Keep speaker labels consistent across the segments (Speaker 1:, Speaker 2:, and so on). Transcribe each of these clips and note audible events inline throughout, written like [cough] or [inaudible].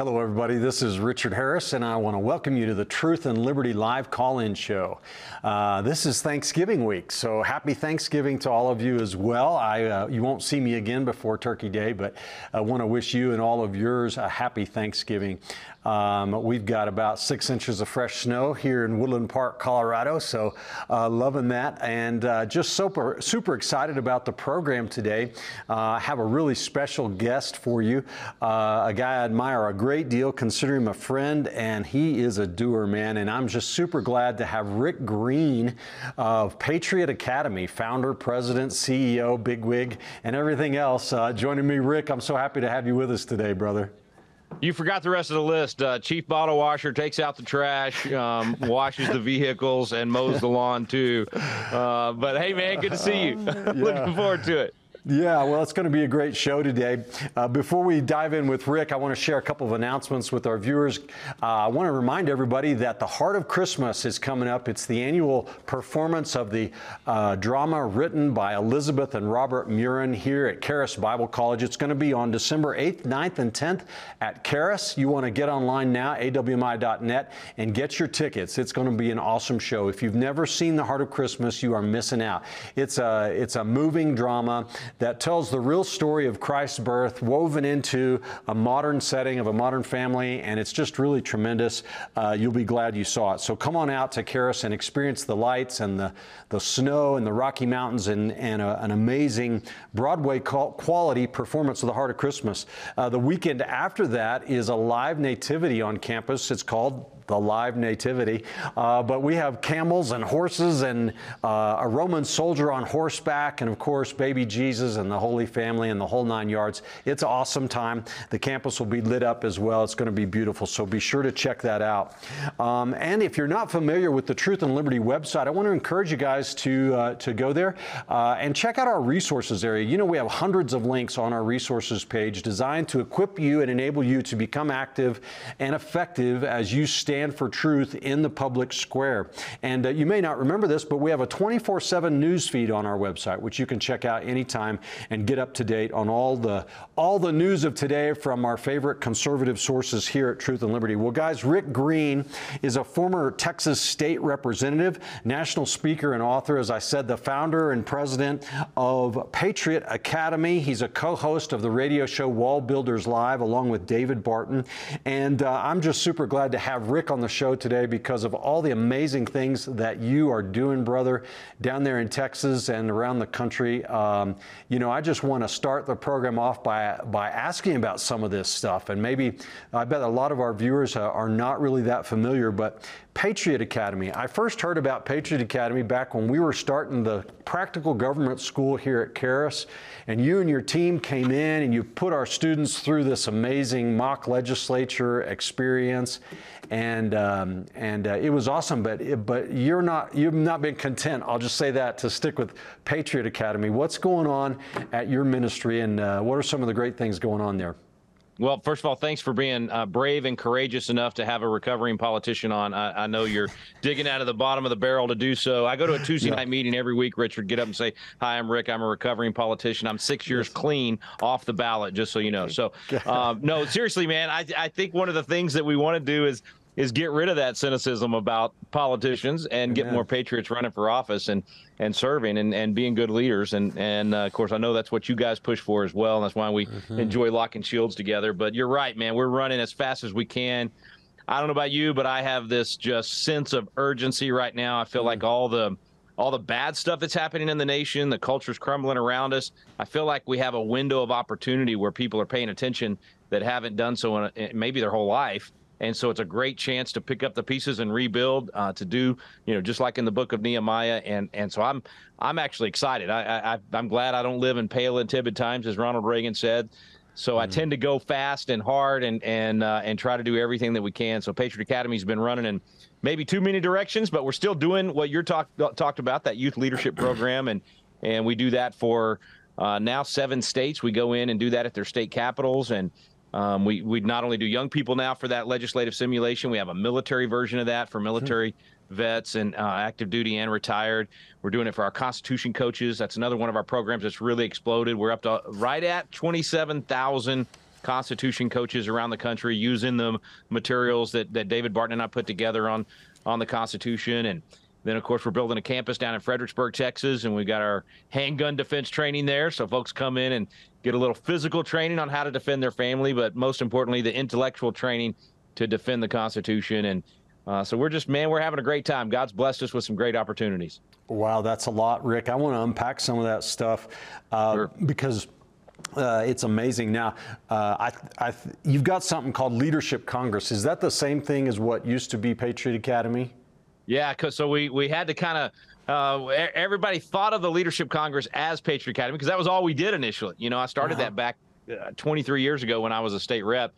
Speaker 1: Hello, everybody. This is Richard Harris, and I want to welcome you to the Truth and Liberty Live call in show. Uh, this is Thanksgiving week, so happy Thanksgiving to all of you as well. I, uh, you won't see me again before Turkey Day, but I want to wish you and all of yours a happy Thanksgiving. Um, we've got about six inches of fresh snow here in Woodland Park, Colorado, so uh, loving that and uh, just super, super excited about the program today. Uh, I have a really special guest for you, uh, a guy I admire a great deal, consider him a friend, and he is a doer, man. And I'm just super glad to have Rick Green of Patriot Academy, founder, president, CEO, bigwig, and everything else, uh, joining me. Rick, I'm so happy to have you with us today, brother.
Speaker 2: You forgot the rest of the list. Uh, Chief Bottle Washer takes out the trash, um, washes the vehicles, and mows the lawn too. Uh, but hey, man, good to see you. Yeah. Looking forward to it.
Speaker 1: Yeah, well, it's going to be a great show today. Uh, before we dive in with Rick, I want to share a couple of announcements with our viewers. Uh, I want to remind everybody that the Heart of Christmas is coming up. It's the annual performance of the uh, drama written by Elizabeth and Robert Murin here at Charis Bible College. It's going to be on December 8th, 9th, and 10th at Charis. You want to get online now, awmi.net, and get your tickets. It's going to be an awesome show. If you've never seen The Heart of Christmas, you are missing out. It's a, it's a moving drama that tells the real story of Christ's birth woven into a modern setting of a modern family, and it's just really tremendous. Uh, you'll be glad you saw it. So come on out to Charis and experience the lights and the, the snow and the Rocky Mountains and, and a, an amazing Broadway quality performance of the Heart of Christmas. Uh, the weekend after that is a live nativity on campus. It's called the live nativity. Uh, but we have camels and horses and uh, a Roman soldier on horseback, and of course, baby Jesus and the Holy Family and the whole nine yards. It's an awesome time. The campus will be lit up as well. It's going to be beautiful, so be sure to check that out. Um, and if you're not familiar with the Truth and Liberty website, I want to encourage you guys to uh, to go there uh, and check out our resources area. You know, we have hundreds of links on our resources page designed to equip you and enable you to become active and effective as you stand stand for truth in the public square. And uh, you may not remember this, but we have a 24 7 news feed on our website, which you can check out anytime and get up to date on all the, all the news of today from our favorite conservative sources here at Truth and Liberty. Well, guys, Rick Green is a former Texas state representative, national speaker, and author. As I said, the founder and president of Patriot Academy. He's a co host of the radio show WallBuilders Live, along with David Barton. And uh, I'm just super glad to have Rick on the show today because of all the amazing things that you are doing, brother, down there in Texas and around the country. Um, you know, I just want to start the program off by, by asking about some of this stuff. And maybe I bet a lot of our viewers are not really that familiar, but Patriot Academy. I first heard about Patriot Academy back when we were starting the practical government school here at Charis, and you and your team came in and you put our students through this amazing mock legislature experience, and um, and uh, it was awesome. But but you're not you've not been content. I'll just say that to stick with Patriot Academy. What's going on at your ministry, and uh, what are some of the great things going on there?
Speaker 2: Well, first of all, thanks for being uh, brave and courageous enough to have a recovering politician on. I, I, know you're [laughs] digging out of the bottom of the barrel to do so. I go to a Tuesday yeah. night meeting every week, Richard, get up and say, Hi, I'm Rick. I'm a recovering politician. I'm six years clean off the ballot, just so you know. So, um, no, seriously, man, I, I think one of the things that we want to do is is get rid of that cynicism about politicians and get more patriots running for office and and serving and, and being good leaders. And and uh, of course I know that's what you guys push for as well and that's why we mm-hmm. enjoy locking shields together. But you're right man. We're running as fast as we can. I don't know about you but I have this just sense of urgency right now. I feel mm-hmm. like all the all the bad stuff that's happening in the nation, the culture's crumbling around us. I feel like we have a window of opportunity where people are paying attention that haven't done so in, a, maybe their whole life And so it's a great chance to pick up the pieces and rebuild, uh, to do, you know, just like in the book of Nehemiah. And and so I'm I'm actually excited. I, I I'm glad I don't live in pale and timid times, as Ronald Reagan said. So mm-hmm. I tend to go fast and hard and and uh, and try to do everything that we can. So Patriot Academy's been running in maybe too many directions, but we're still doing what you're talked talked about that youth leadership program, and and we do that for uh, now seven states. We go in and do that at their state capitals and um, we we not only do young people now for that legislative simulation, we have a military version of that for military vets and uh, active duty and retired. We're doing it for our Constitution coaches. That's another one of our programs that's really exploded. We're up to right at 27,000 Constitution coaches around the country using the materials that, that David Barton and I put together on on the Constitution and then, of course, we're building a campus down in Fredericksburg, Texas, and we got our handgun defense training there. So folks come in and get a little physical training on how to defend their family, but most importantly, the intellectual training to defend the Constitution. And uh, so we're just, man, we're having a great time. God's blessed us with some great opportunities.
Speaker 1: Wow, that's a lot, Rick. I want to unpack some of that stuff uh, sure. because. Uh, it's amazing. Now, uh, I, I, you've got something called Leadership Congress. Is that the same thing as what used to be Patriot Academy?
Speaker 2: Yeah, cause so we we had to kind of uh, everybody thought of the Leadership Congress as Patriot Academy because that was all we did initially. You know, I started uh-huh. that back uh, 23 years ago when I was a state rep.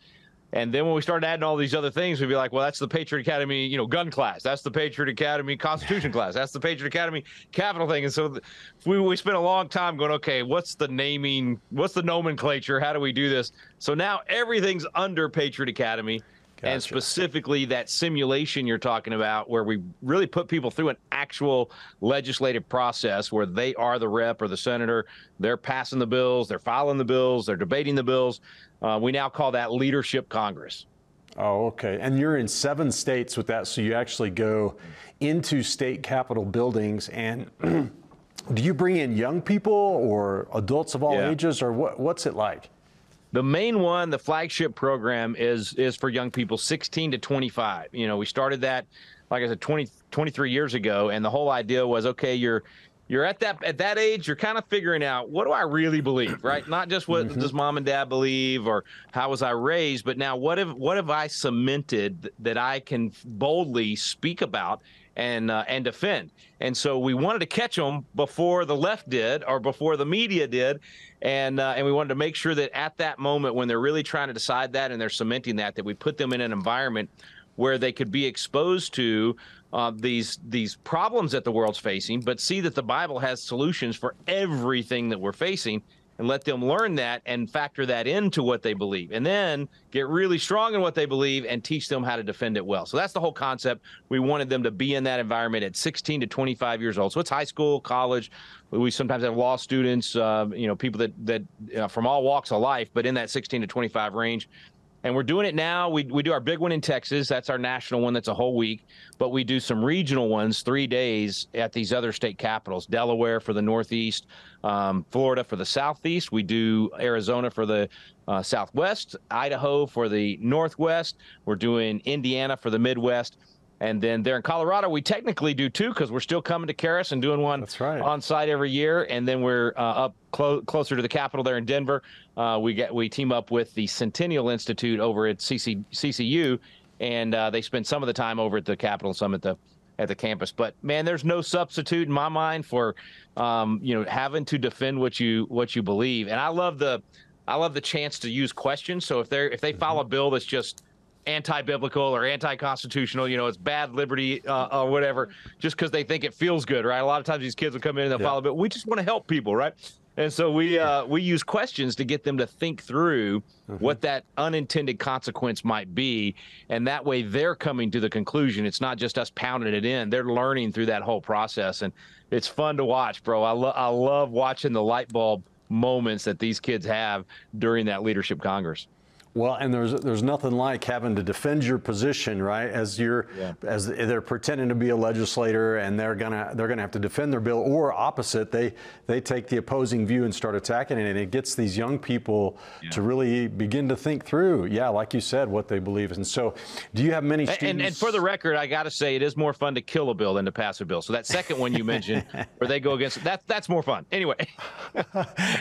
Speaker 2: And then when we started adding all these other things, we'd be like, well, that's the Patriot Academy, you know, gun class. That's the Patriot Academy Constitution [laughs] class. That's the Patriot Academy capital thing. And so th- we, we spent a long time going, okay, what's the naming? What's the nomenclature? How do we do this? So now everything's under Patriot Academy. Gotcha. And specifically that simulation you're talking about, where we really put people through an actual legislative process where they are the rep or the senator, they're passing the bills, they're filing the bills, they're debating the bills. Uh, we now call that leadership Congress.
Speaker 1: Oh, okay. And you're in seven states with that, so you actually go into state capitol buildings and. [clears throat] do you bring in young people or adults of all yeah. ages, or what, what's it like?
Speaker 2: The main one, the flagship program, is is for young people 16 to 25. You know, we started that, like I said, 20, 23 years ago, and the whole idea was, okay, you're you're at that at that age you're kind of figuring out what do i really believe right not just what mm-hmm. does mom and dad believe or how was i raised but now what have what have i cemented that i can boldly speak about and uh, and defend. And so we wanted to catch them before the left did or before the media did, and uh, and we wanted to make sure that at that moment when they're really trying to decide that and they're cementing that, that we put them in an environment where they could be exposed to uh, these these problems that the world's facing, but see that the Bible has solutions for everything that we're facing and let them learn that and factor that into what they believe. And then get really strong in what they believe and teach them how to defend it well. So that's the whole concept. We wanted them to be in that environment at 16 to 25 years old. So it's high school college. We sometimes have law students uh, you know people that that uh, from all walks of life but in that 16 to 25 range and we're doing it now. We, we do our big one in Texas. That's our national one. That's a whole week. But we do some regional ones, three days at these other state capitals Delaware for the Northeast, um, Florida for the Southeast. We do Arizona for the uh, Southwest, Idaho for the Northwest. We're doing Indiana for the Midwest. And then there in Colorado, we technically do two because we're still coming to Charis and doing one right. on site every year. And then we're uh, up clo- closer to the capital there in Denver. Uh, we get we team up with the Centennial Institute over at CC, CCU, and uh, they spend some of the time over at the Capitol, some at the at the campus. But man, there's no substitute in my mind for um, you know having to defend what you what you believe. And I love the I love the chance to use questions. So if they're if they mm-hmm. file a bill that's just anti-biblical or anti-constitutional you know it's bad liberty uh, or whatever just because they think it feels good right a lot of times these kids will come in and they'll yeah. follow but we just want to help people right and so we uh, we use questions to get them to think through mm-hmm. what that unintended consequence might be, and that way they're coming to the conclusion. It's not just us pounding it in; they're learning through that whole process, and it's fun to watch, bro. I love I love watching the light bulb moments that these kids have during that leadership congress.
Speaker 1: Well, and there's there's nothing like having to defend your position, right? As you're yeah. as they're pretending to be a legislator and they're gonna they're gonna have to defend their bill, or opposite, they they take the opposing view and start attacking it, and it gets these young people yeah. to really begin to think through, yeah, like you said, what they believe. And so, do you have many students?
Speaker 2: And, and for the record, I got to say, it is more fun to kill a bill than to pass a bill. So that second one you mentioned, [laughs] where they go against that, that's more fun. Anyway. [laughs]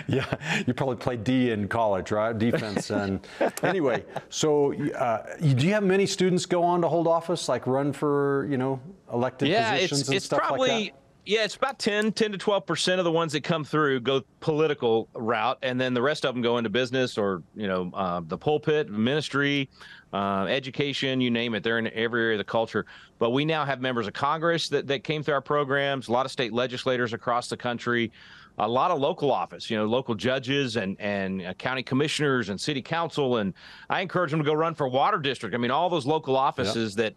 Speaker 1: yeah, you probably played D in college, right? Defense [laughs] and. Anyway, [laughs] so uh, do you have many students go on to hold office, like run for you know elected
Speaker 2: yeah,
Speaker 1: positions
Speaker 2: it's,
Speaker 1: and
Speaker 2: it's
Speaker 1: stuff
Speaker 2: probably,
Speaker 1: like that?
Speaker 2: Yeah, it's about 10, 10 to 12 percent of the ones that come through go political route, and then the rest of them go into business or you know uh, the pulpit, ministry, uh, education, you name it. They're in every area of the culture. But we now have members of Congress that, that came through our programs, a lot of state legislators across the country, a lot of local office, you know, local judges and and uh, county commissioners and city council. And I encourage them to go run for water district. I mean, all those local offices yep. that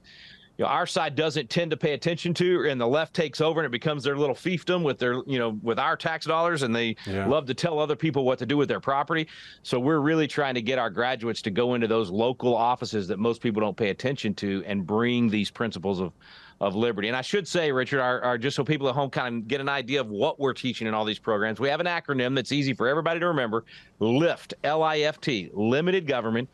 Speaker 2: you know, our side doesn't tend to pay attention to, and the left takes over, and it becomes their little fiefdom with their, you know, with our tax dollars, and they yeah. love to tell other people what to do with their property. So we're really trying to get our graduates to go into those local offices that most people don't pay attention to, and bring these principles of of liberty. And I should say, Richard, our, our, just so people at home kind of get an idea of what we're teaching in all these programs, we have an acronym that's easy for everybody to remember: LIFT, L-I-F-T, Limited Government,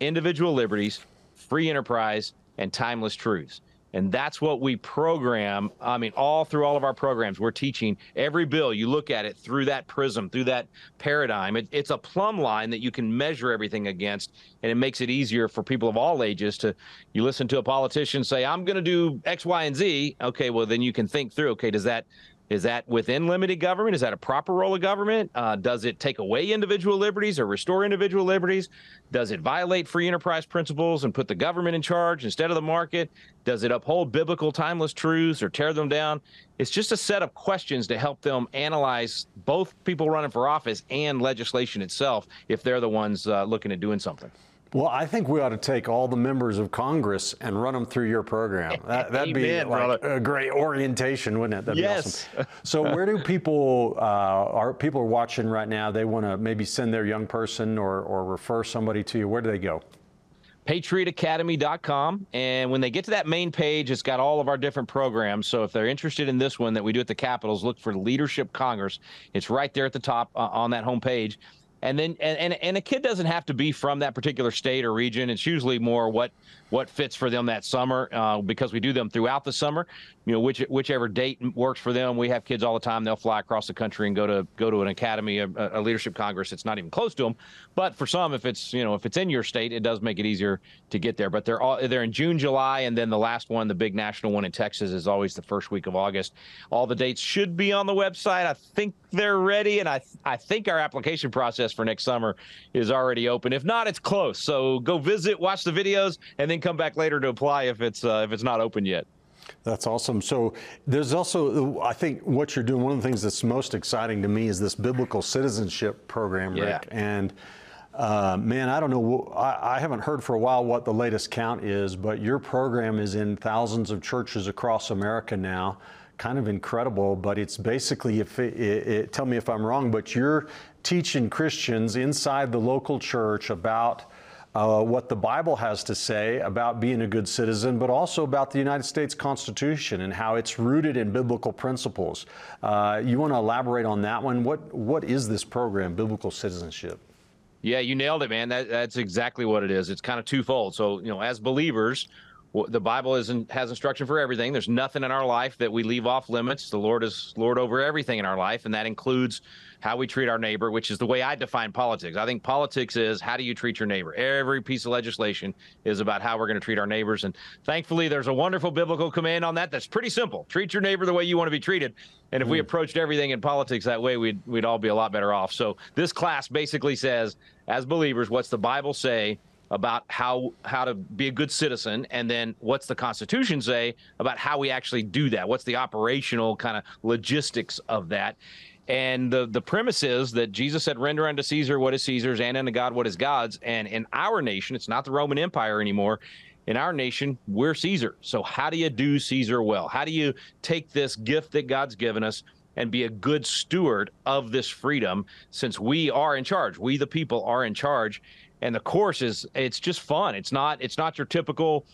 Speaker 2: Individual Liberties, Free Enterprise and timeless truths. And that's what we program. I mean, all through all of our programs, we're teaching every bill. You look at it through that prism, through that paradigm. It, it's a plumb line that you can measure everything against, and it makes it easier for people of all ages to. You listen to a politician say, "I'm going to do X, Y, and Z." Okay, well then you can think through. Okay, does that is that within limited government? Is that a proper role of government? Uh, does it take away individual liberties or restore individual liberties? Does it violate free enterprise principles and put the government in charge instead of the market? Does it uphold biblical timeless truths or tear them down? It's just a set of questions to help them analyze both people running for office and legislation itself if they're the ones uh, looking at doing something.
Speaker 1: Well, I think we ought to take all the members of Congress and run them through your program. [laughs] That, would be like a great orientation, wouldn't it? That'd
Speaker 2: yes.
Speaker 1: Be awesome. So, where do [laughs] people uh, are people are watching right now? They want to maybe send their young person or or refer somebody to you. Where do they go?
Speaker 2: patriotacademy.com. And when they get to that main page, it's got all of our different programs. So if they're interested in this one that we do at the Capitals, look for Leadership Congress. It's right there at the top uh, on that homepage and then and, and and a kid doesn't have to be from that particular state or region. It's usually more what what fits for them that summer uh, because we do them throughout the summer. You know which whichever date works for them. We have kids all the time. They'll fly across the country and go to go to an academy a, a leadership congress. It's not even close to them but for some if it's you know if it's in your state it does make it easier to get there. But they're all they're in june july and then the last one the big national one in texas is always the first week of august. All the dates should be on the website. I think they're ready and i i think our application process for next summer is already open if not it's close so go visit watch the videos and then come back later to apply if it's uh, if it's not open yet
Speaker 1: that's awesome. So there's also, I think, what you're doing. One of the things that's most exciting to me is this biblical citizenship program, Rick.
Speaker 2: Yeah.
Speaker 1: And uh, man, I don't know. I, I, haven't heard for a while what the latest count is, but your program is in thousands of churches across America now. Kind of incredible, but it's basically, if it, it, it, tell me if I'm wrong, but you're teaching Christians inside the local church about uh, what the Bible has to say about being a good citizen, but also about the United States Constitution and how it's rooted in biblical principles. Uh, you want to elaborate on that one? What What is this program, Biblical Citizenship?
Speaker 2: Yeah, you nailed it, man. That, that's exactly what it is. It's kind of twofold. So, you know, as believers, the Bible isn't has instruction for everything. There's nothing in our life that we leave off limits. The Lord is Lord over everything in our life, and that includes how we treat our neighbor, which is the way I define politics. I think politics is how do you treat your neighbor. Every piece of legislation is about how we're going to treat our neighbors, and thankfully, there's a wonderful biblical command on that. That's pretty simple. Treat your neighbor the way you want to be treated. And if mm. we approached everything in politics that way, we'd we'd all be a lot better off. So this class basically says, as believers, what's the Bible say? about how how to be a good citizen and then what's the constitution say about how we actually do that what's the operational kind of logistics of that and the the premise is that Jesus said render unto Caesar what is Caesar's and unto God what is God's. And in our nation it's not the Roman Empire anymore. In our nation we're Caesar. So how do you do Caesar well? How do you take this gift that God's given us and be a good steward of this freedom since we are in charge? We the people are in charge. And the course is it's just fun. It's not it's not your typical.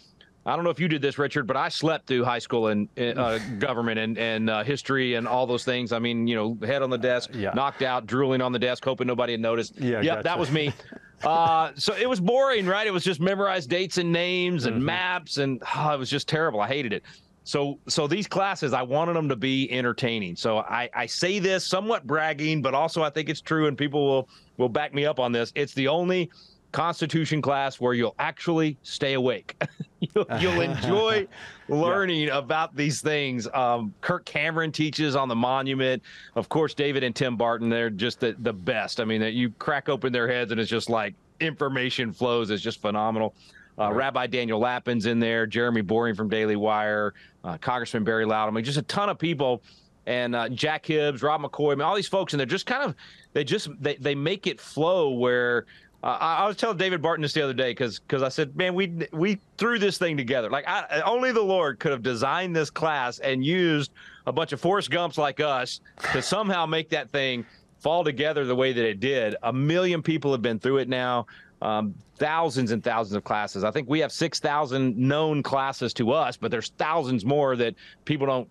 Speaker 2: I don't know if you did this, Richard, but I slept through high school and uh, government and and uh, history and all those things. I mean, you know, head on the desk, yeah. knocked out, drooling on the desk, hoping nobody had noticed. Yeah, yep, gotcha. that was me. [laughs] Uh, so it was boring, right? It was just memorized dates and names and mm-hmm. maps, and oh, it was just terrible. I hated it. So, so these classes, I wanted them to be entertaining. So I, I say this somewhat bragging, but also I think it's true, and people will will back me up on this. It's the only Constitution class where you'll actually stay awake. [laughs] you'll, you'll, [laughs] enjoy learning yeah. about these things. Um, Kirk Cameron teaches on the monument. Of course, David and Tim Barton, they're just the, the best. I mean, you crack open their heads and it's just like information flows. It's just phenomenal. Uh, right. Rabbi Daniel Lapin's in there, Jeremy Boring from Daily Wire, uh, Congressman Barry Loud. I mean, just a ton of people and uh, Jack Hibbs, Rob McCoy, I mean, all these folks, and they're just kind of they just they, they make it flow where uh, I, was telling David Barton this the other day because because I said, man, we we threw this thing together. Like I, only the Lord could have designed this class and used a bunch of Forrest Gumps like us to somehow make that thing fall together the way that it did. A million people have been through it now. Um, thousands and thousands of classes. I think we have 6,000 known classes to us, but there's thousands more that people don't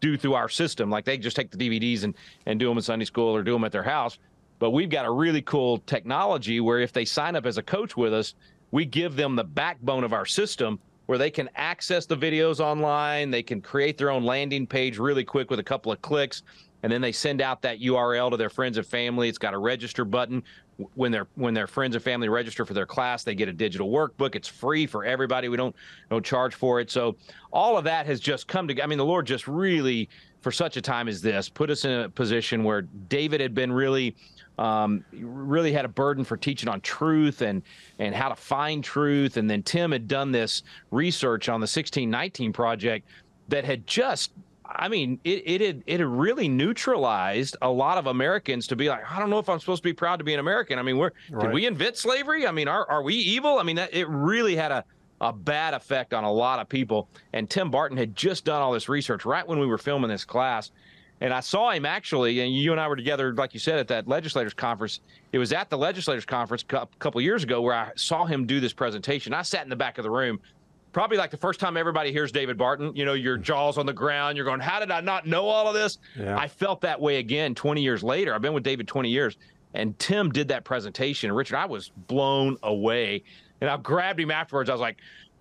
Speaker 2: do through our system. Like they just take the DVDs and, and do them in Sunday school or do them at their house. But we've got a really cool technology where if they sign up as a coach with us, we give them the backbone of our system where they can access the videos online. They can create their own landing page really quick with a couple of clicks. And then they send out that URL to their friends and family. It's got a register button. When their when their friends and family register for their class, they get a digital workbook. It's free for everybody. We don't don't charge for it. So all of that has just come together. I mean, the Lord just really, for such a time as this, put us in a position where David had been really um, really had a burden for teaching on truth and and how to find truth. And then Tim had done this research on the 1619 project that had just I mean, it, it had it had really neutralized a lot of Americans to be like, I don't know if I'm supposed to be proud to be an American. I mean, we're right. did we invent slavery? I mean, are are we evil? I mean, that, it really had a a bad effect on a lot of people. And Tim Barton had just done all this research right when we were filming this class. And I saw him actually, and you and I were together, like you said, at that legislators conference. It was at the legislators conference a couple years ago where I saw him do this presentation. I sat in the back of the room, probably like the first time everybody hears David Barton. You know, your jaws on the ground. You're going, "How did I not know all of this?" Yeah. I felt that way again 20 years later. I've been with David 20 years, and Tim did that presentation. Richard, I was blown away, and I grabbed him afterwards. I was like,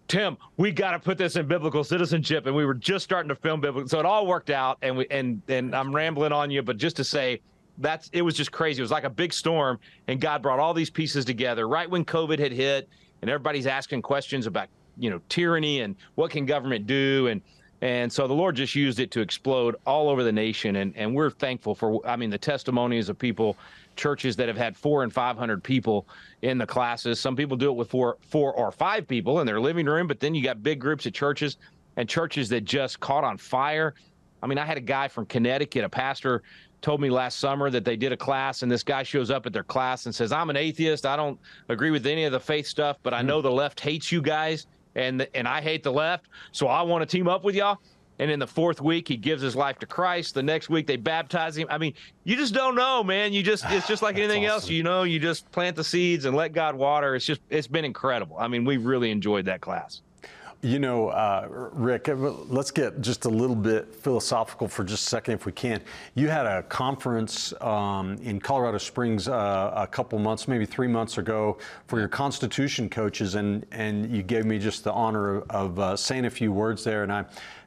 Speaker 2: Tim, we got to put this in biblical citizenship, and we were just starting to film biblical, so it all worked out. And we and and I'm rambling on you, but just to say that's it was just crazy. It was like a big storm, and God brought all these pieces together right when COVID had hit, and everybody's asking questions about you know tyranny and what can government do, and and so the Lord just used it to explode all over the nation, and and we're thankful for. I mean, the testimonies of people churches that have had four and 500 people in the classes. Some people do it with four, four or five people in their living room, but then you got big groups of churches and churches that just caught on fire. I mean, I had a guy from Connecticut, a pastor told me last summer that they did a class and this guy shows up at their class and says, "I'm an atheist. I don't agree with any of the faith stuff, but I hmm. know the left hates you guys and and I hate the left, so I want to team up with y'all." And in the fourth week he gives his life to Christ. The next week they baptize him. I mean, you just don't know, man. You just it's just like [sighs] anything awesome. else. You know, you just plant the seeds and let God water. It's just it's been incredible. I mean, we really enjoyed that class.
Speaker 1: You know, uh, Rick, uh, let's get just a little bit philosophical for just a second, if we can. You had a conference um, in Colorado Springs uh, a couple months, maybe three months ago, for your Constitution coaches, and and you gave me just the honor of, of uh, saying a few words there, and I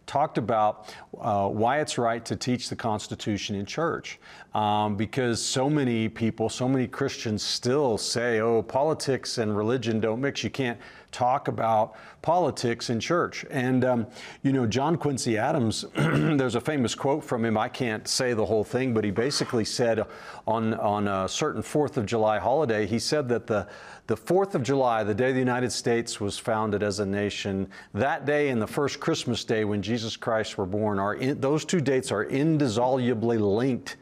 Speaker 1: talked about uh, why it's right to teach the Constitution in church. Um, because so many people, so many Christians still say, oh, politics and religion don't mix. You can't talk about politics in church. And, um, you know, John Quincy Adams, [clears throat] there's a famous quote from him. I can't say the whole thing, but he basically said on, on a certain 4th of July holiday, he said that the, the 4th of July, the day the United States was founded as a nation, that day and the first Christmas day when Jesus Christ were born, are in, those two dates are indissolubly linked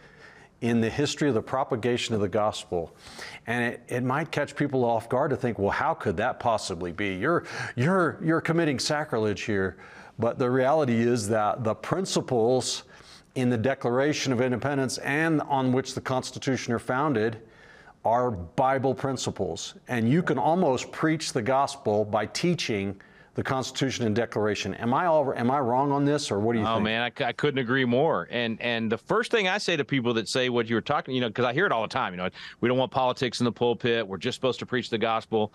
Speaker 1: in the history of the propagation of the gospel. And it, it might catch people off guard to think, well, how could that possibly be? You're, you're, you're committing sacrilege here. But the reality is that the principles in the Declaration of Independence and on which the Constitution are founded are Bible principles. And you can almost preach the gospel by teaching the Constitution and Declaration. Am I all am I wrong on this, or what do you
Speaker 2: oh,
Speaker 1: think?
Speaker 2: Oh man, I, I, couldn't agree more. And and the first thing I say to people that say what you were talking, you know, because I hear it all the time. You know, we don't want politics in the pulpit. We're just supposed to preach the gospel.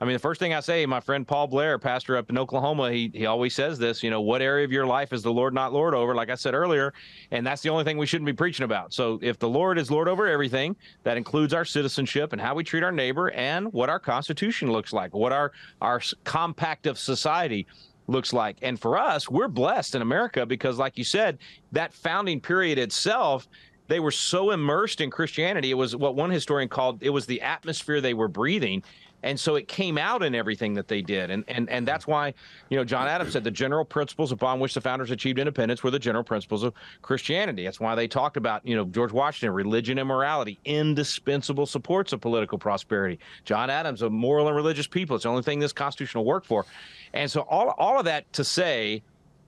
Speaker 2: I mean, the first thing I say, my friend Paul Blair, pastor up in Oklahoma, he he always says this. You know, what area of your life is the Lord not Lord over? Like I said earlier, and that's the only thing we shouldn't be preaching about. So if the Lord is Lord over everything, that includes our citizenship and how we treat our neighbor and what our Constitution looks like, what our our compact of society looks like. And for us, we're blessed in America because, like you said, that founding period itself, they were so immersed in Christianity. It was what one historian called it was the atmosphere they were breathing and so it came out in everything that they did. And and and that's why you know john adams said the general principles upon which the founders achieved independence were the general principles of christianity. That's why they talked about you know george washington religion and morality indispensable supports of political prosperity. John adams a moral and religious people. It's the only thing this constitution will work for. And so all, all of that to say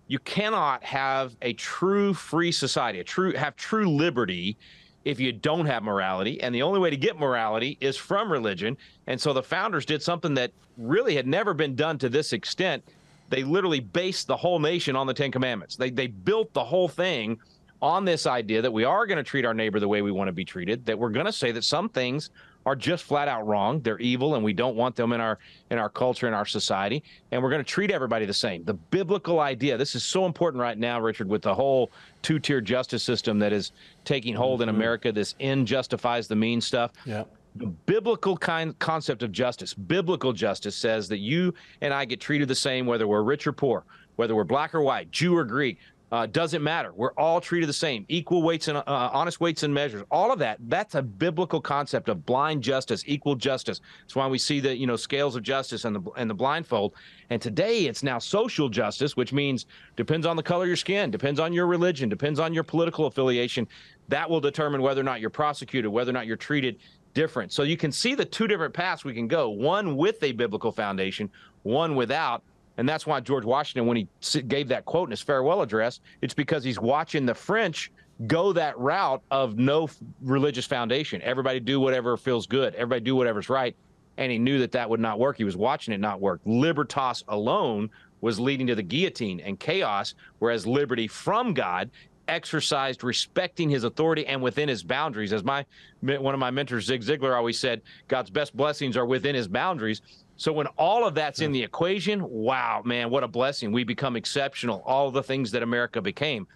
Speaker 2: you cannot have a true free society a true have true liberty if you don't have morality. And the only way to get morality is from religion. And so the founders did something that really had never been done to this extent. They literally based the whole nation on the Ten Commandments. They, they built the whole thing on this idea that we are going to treat our neighbor the way we want to be treated, that we're going to say that some things are just flat out wrong. They're evil and we don't want them in our in our culture in our society and we're going to treat everybody the same. The biblical idea. This is so important right now Richard with the whole two-tier justice system that is taking hold mm-hmm. in America this end justifies the mean stuff.
Speaker 1: Yeah.
Speaker 2: The biblical kind concept of justice, biblical justice says that you and I get treated the same whether we're rich or poor, whether we're black or white, Jew or Greek, uh, doesn't matter. We're all treated the same, equal weights and uh, honest weights and measures. All of that. That's a biblical concept of blind justice, equal justice. That's why we see the you know scales of justice and the and the blindfold. And today it's now social justice, which means depends on the color of your skin, depends on your religion, depends on your political affiliation. That will determine whether or not you're prosecuted, whether or not you're treated different. So you can see the two different paths we can go. One with a biblical foundation, one without. And that's why George Washington, when he gave that quote in his farewell address, it's because he's watching the French go that route of no religious foundation. Everybody do whatever feels good. Everybody do whatever's right. And he knew that that would not work. He was watching it not work. Libertas alone was leading to the guillotine and chaos, whereas liberty from God exercised respecting his authority and within his boundaries. As my one of my mentors, Zig Ziglar, always said, God's best blessings are within his boundaries. So when all of that's in the equation, wow, man, what a blessing. We become exceptional, all the things that America became.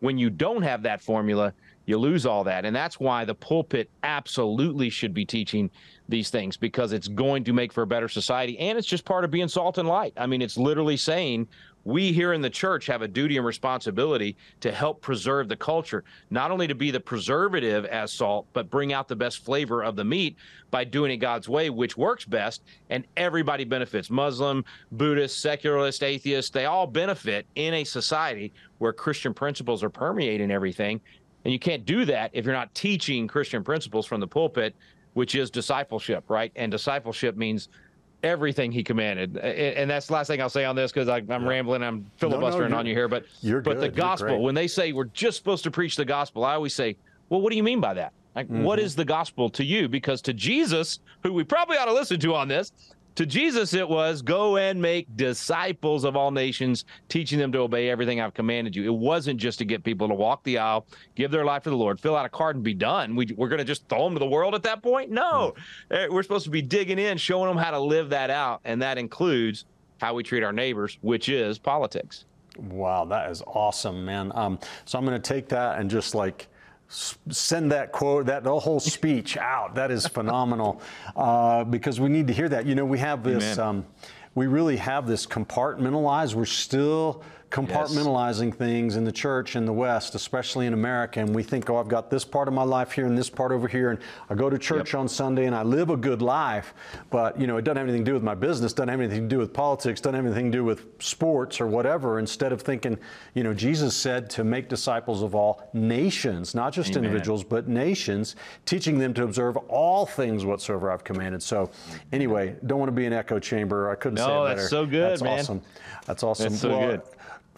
Speaker 2: When you don't have that formula, you lose all that. And that's why the pulpit absolutely should be teaching these things because it's going to make for a better society. And it's just part of being salt and light. I mean, it's literally saying we here in the church have a duty and responsibility to help preserve the culture, not only to be the preservative as salt, but bring out the best flavor of the meat by doing it God's way, which works best, and everybody benefits. Muslim, Buddhist, secularist, atheist, they all benefit in a society where Christian principles are permeating everything. And you can't do that if you're not teaching Christian principles from the pulpit, which is discipleship, right? And discipleship means everything he commanded. And that's the last thing I'll say on this because I'm yeah. rambling, I'm filibustering no, no, on you here. But but
Speaker 1: good.
Speaker 2: the gospel, when they say we're just supposed to preach the gospel, I always say, well, what do you mean by that? Like, mm-hmm. what is the gospel to you? Because to Jesus, who we probably ought to listen to on this, to Jesus, it was go and make disciples of all nations, teaching them to obey everything I've commanded you. It wasn't just to get people to walk the aisle, give their life to the Lord, fill out a card, and be done. We, are going to just throw them to the world at that point? No. Mm-hmm. We're supposed to be digging in, showing them how to live that out. And that includes how we treat our neighbors, which is politics.
Speaker 1: Wow, that is awesome, man. Um, so I'm going to take that and just like send that quote, that the whole speech out. That is phenomenal [laughs] uh, because we need to hear that. You know, we have this, um, we really have this compartmentalized. We're still compartmentalizing yes. things in the church in the West, especially in America. And we think, oh, I've got this part of my life here and this part over here. And I go to church yep. on Sunday and I live a good life. But, you know, it doesn't have anything to do with my business, doesn't have anything to do with politics, doesn't have anything to do with sports or whatever. Instead of thinking, you know, Jesus said to make disciples of all nations, not just Amen. individuals, but nations, teaching them to observe all things whatsoever I've commanded. So, anyway, don't want to be an echo chamber. I couldn't
Speaker 2: no,
Speaker 1: say it
Speaker 2: better.
Speaker 1: that's
Speaker 2: so good,
Speaker 1: that's
Speaker 2: man.
Speaker 1: Awesome. That's awesome.
Speaker 2: That's so well, good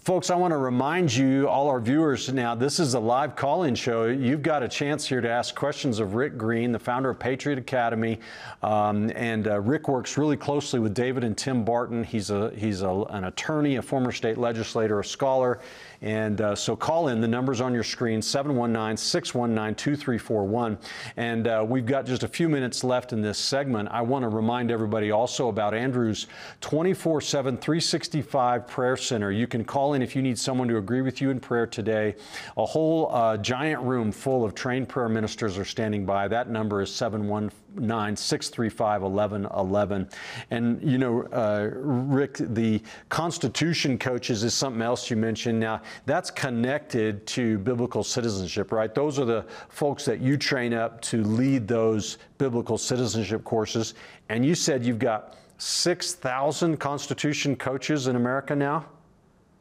Speaker 1: Folks, I want to remind you, all our viewers now, this is a live call in show. You've got a chance here to ask questions of Rick Green, the founder of Patriot Academy. Um, and uh, Rick works really closely with David and Tim Barton. He's, a, he's a, an attorney, a former state legislator, a scholar. And uh, so call in. The number's on your screen 719 619 2341. And uh, we've got just a few minutes left in this segment. I want to remind everybody also about Andrew's 24 7, 365 prayer center. You can call in if you need someone to agree with you in prayer today. A whole uh, giant room full of trained prayer ministers are standing by. That number is 715. 635 1111. And, you know, uh, Rick, the Constitution coaches is something else you mentioned. Now, that's connected to biblical citizenship, right? Those are the folks that you train up to lead those biblical citizenship courses. And you said you've got 6,000 Constitution coaches in America now?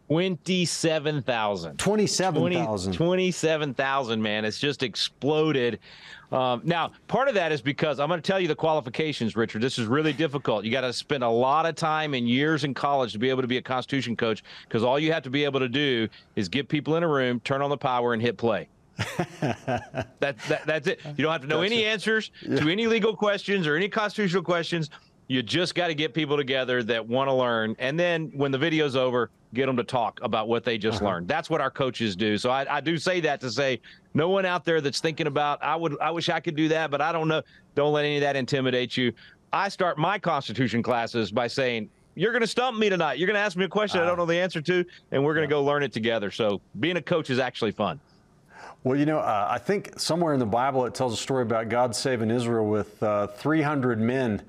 Speaker 2: 27,000.
Speaker 1: 27,000.
Speaker 2: 27,000, man. It's just exploded. Um, now, part of that is because I'm going to tell you the qualifications, Richard. This is really difficult. You got to spend a lot of time and years in college to be able to be a Constitution coach because all you have to be able to do is get people in a room, turn on the power, and hit play. [laughs] that, that, that's it. You don't have to know that's any it. answers yeah. to any legal questions or any constitutional questions. You just got to get people together that want to learn. And then when the video's over, get them to talk about what they just uh-huh. learned. That's what our coaches do. So I, I, do say that to say no one out there that's thinking about I would I wish I could do that, but I don't know. Don't let any of that intimidate you. I start my Constitution classes by saying you're going to stump me tonight. You're going to ask me a question uh, I don't know the answer to, and we're going to go learn it together. So being a coach is actually fun.
Speaker 1: Well, you know, uh, I think somewhere in the Bible it tells a story about God saving Israel with uh, 300 men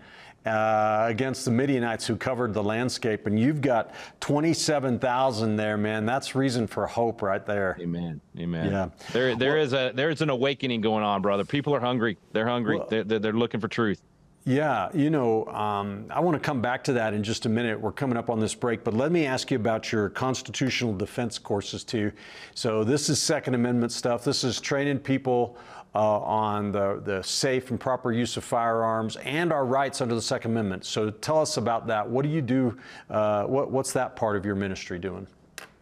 Speaker 1: uh, against the Midianites who covered the landscape, and you've got 27,000 there, man. That's reason for hope right there.
Speaker 2: Amen. Amen. Yeah. There, there well, is a there is an awakening going on, brother. People are hungry. They're hungry. Well, they're, they're looking for truth.
Speaker 1: Yeah, you know, um, I want to come back to that in just a minute. We're coming up on this break, but let me ask you about your constitutional defense courses too. So this is Second Amendment stuff. This is training people uh, on the, the safe and proper use of firearms and our rights under the Second Amendment. So tell us about that. What do you do? Uh, what, what's that part of your ministry doing?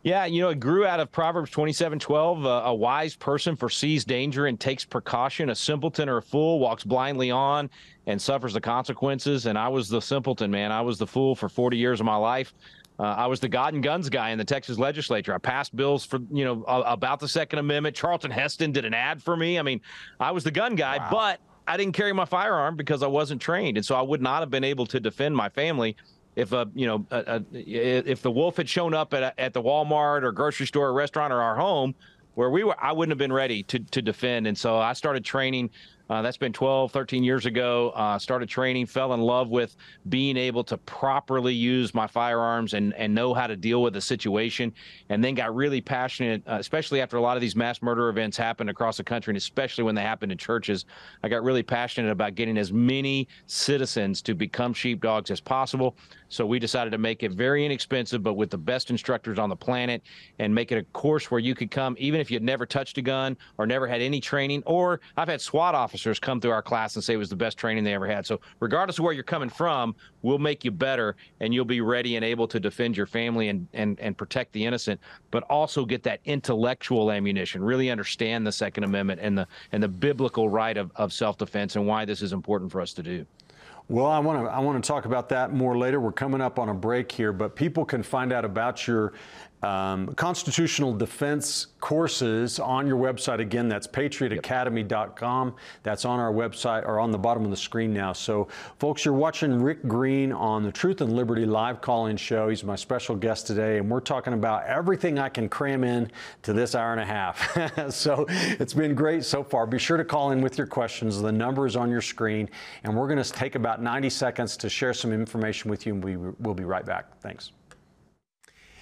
Speaker 2: Yeah, you know, it grew out of Proverbs 27 12. Uh, a wise person foresees danger and takes precaution. A simpleton or a fool walks blindly on and suffers the consequences. And I was the simpleton, man. I was the fool for 40 years of my life. Uh, I was the God and Guns guy in the Texas legislature. I passed bills for, you know, about the Second Amendment. Charlton Heston did an ad for me. I mean, I was the gun guy, wow. but I didn't carry my firearm because I wasn't trained. And so I would not have been able to defend my family if a you know a, a, if the wolf had shown up at, a, at the Walmart or grocery store or restaurant or our home where we were I wouldn't have been ready to to defend and so I started training uh, that's been 12, 13 years ago. Uh, started training, fell in love with being able to properly use my firearms and, and know how to deal with a situation. And then got really passionate, uh, especially after a lot of these mass murder events happened across the country, and especially when they happened in churches. I got really passionate about getting as many citizens to become sheepdogs as possible. So we decided to make it very inexpensive, but with the best instructors on the planet, and make it a course where you could come, even if you'd never touched a gun or never had any training. Or I've had SWAT officers come through our class and say it was the best training they ever had. So regardless of where you're coming from, we'll make you better, and you'll be ready and able to defend your family and and and protect the innocent, but also get that intellectual ammunition. Really understand the Second Amendment and the and the biblical right of, of self-defense and why this is important for us to do.
Speaker 1: Well, I want to I want to talk about that more later. We're coming up on a break here, but people can find out about your um, constitutional defense courses on your website. Again, that's patriotacademy.com. That's on our website or on the bottom of the screen now. So, folks, you're watching Rick Green on the Truth and Liberty live call in show. He's my special guest today, and we're talking about everything I can cram in to this hour and a half. [laughs] so, it's been great so far. Be sure to call in with your questions. The number is on your screen, and we're going to take about 90 seconds to share some information with you, and we will be right back. Thanks.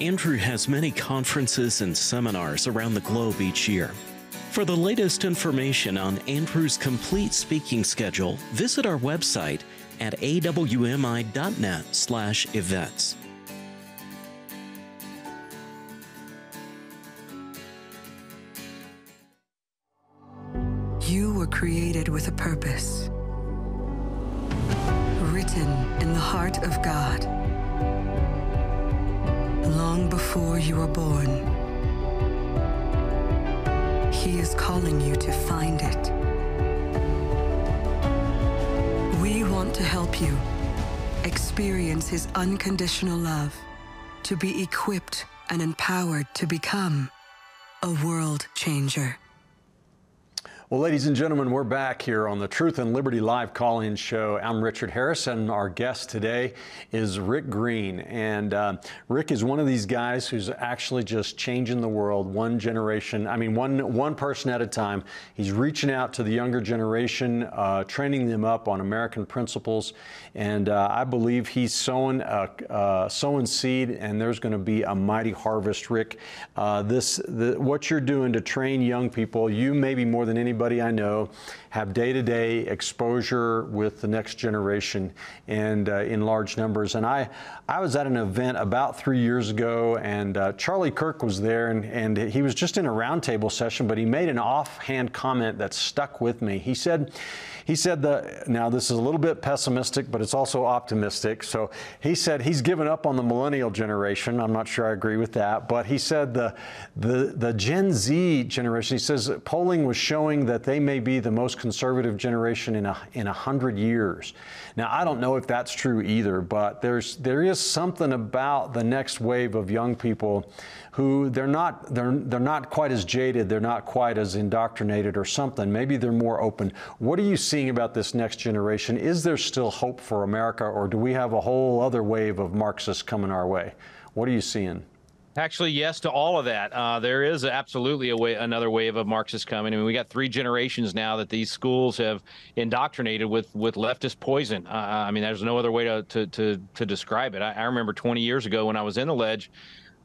Speaker 3: Andrew has many conferences and seminars around the globe each year. For the latest information on Andrew's complete speaking schedule, visit our website at awmi.net/events.
Speaker 4: You were created with a purpose. Written in the heart of God. Long before you were born. He is calling you to find it. We want to help you experience His unconditional love, to be equipped and empowered to become a world changer.
Speaker 1: Well, ladies and gentlemen, we're back here on the Truth and Liberty Live call in show. I'm Richard Harris, and our guest today is Rick Green. And uh, Rick is one of these guys who's actually just changing the world one generation, I mean, one, one person at a time. He's reaching out to the younger generation, uh, training them up on American principles. And uh, I believe he's sowing, uh, uh, sowing seed, and there's going to be a mighty harvest, Rick. Uh, this, the, what you're doing to train young people, you maybe more than anybody anybody I know have day to day exposure with the next generation and uh, in large numbers. And I, I was at an event about three years ago, and uh, Charlie Kirk was there, and, and he was just in a roundtable session, but he made an offhand comment that stuck with me. He said, he said that, now this is a little bit pessimistic, but it's also optimistic. So he said he's given up on the millennial generation. I'm not sure I agree with that, but he said the, the, the Gen Z generation, he says polling was showing that they may be the most conservative generation in a, in a hundred years. Now, I don't know if that's true either, but there's, there is something about the next wave of young people who they're not they're they're not quite as jaded, they're not quite as indoctrinated or something. Maybe they're more open. What are you seeing about this next generation? Is there still hope for America, or do we have a whole other wave of Marxists coming our way? What are you seeing?
Speaker 2: Actually, yes to all of that. Uh, there is absolutely a way, another wave of Marxists coming. I mean, we got three generations now that these schools have indoctrinated with with leftist poison. Uh, I mean, there's no other way to to to, to describe it. I, I remember 20 years ago when I was in the ledge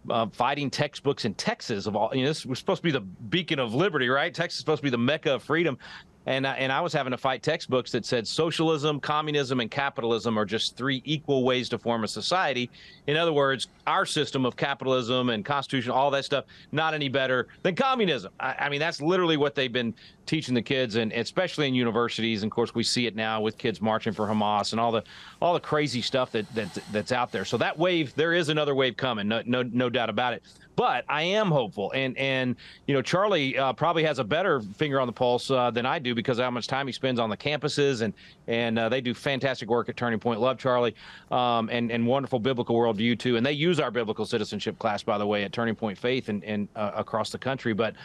Speaker 2: uh, fighting textbooks in Texas of all. You know, this was supposed to be the beacon of liberty, right? Texas is supposed to be the mecca of freedom. And, and I was having to fight textbooks that said socialism, communism, and capitalism are just three equal ways to form a society. In other words, our system of capitalism and constitution, all that stuff, not any better than communism. I, I mean, that's literally what they've been teaching the kids, and especially in universities. And of course, we see it now with kids marching for Hamas and all the all the crazy stuff that, that that's out there. So that wave, there is another wave coming, no no, no doubt about it. But I am hopeful, and and you know Charlie uh, probably has a better finger on the pulse uh, than I do because how much time he spends on the campuses, and and uh, they do fantastic work at Turning Point. Love Charlie, um, and and wonderful biblical worldview too. And they use our biblical citizenship class, by the way, at Turning Point Faith and and uh, across the country. But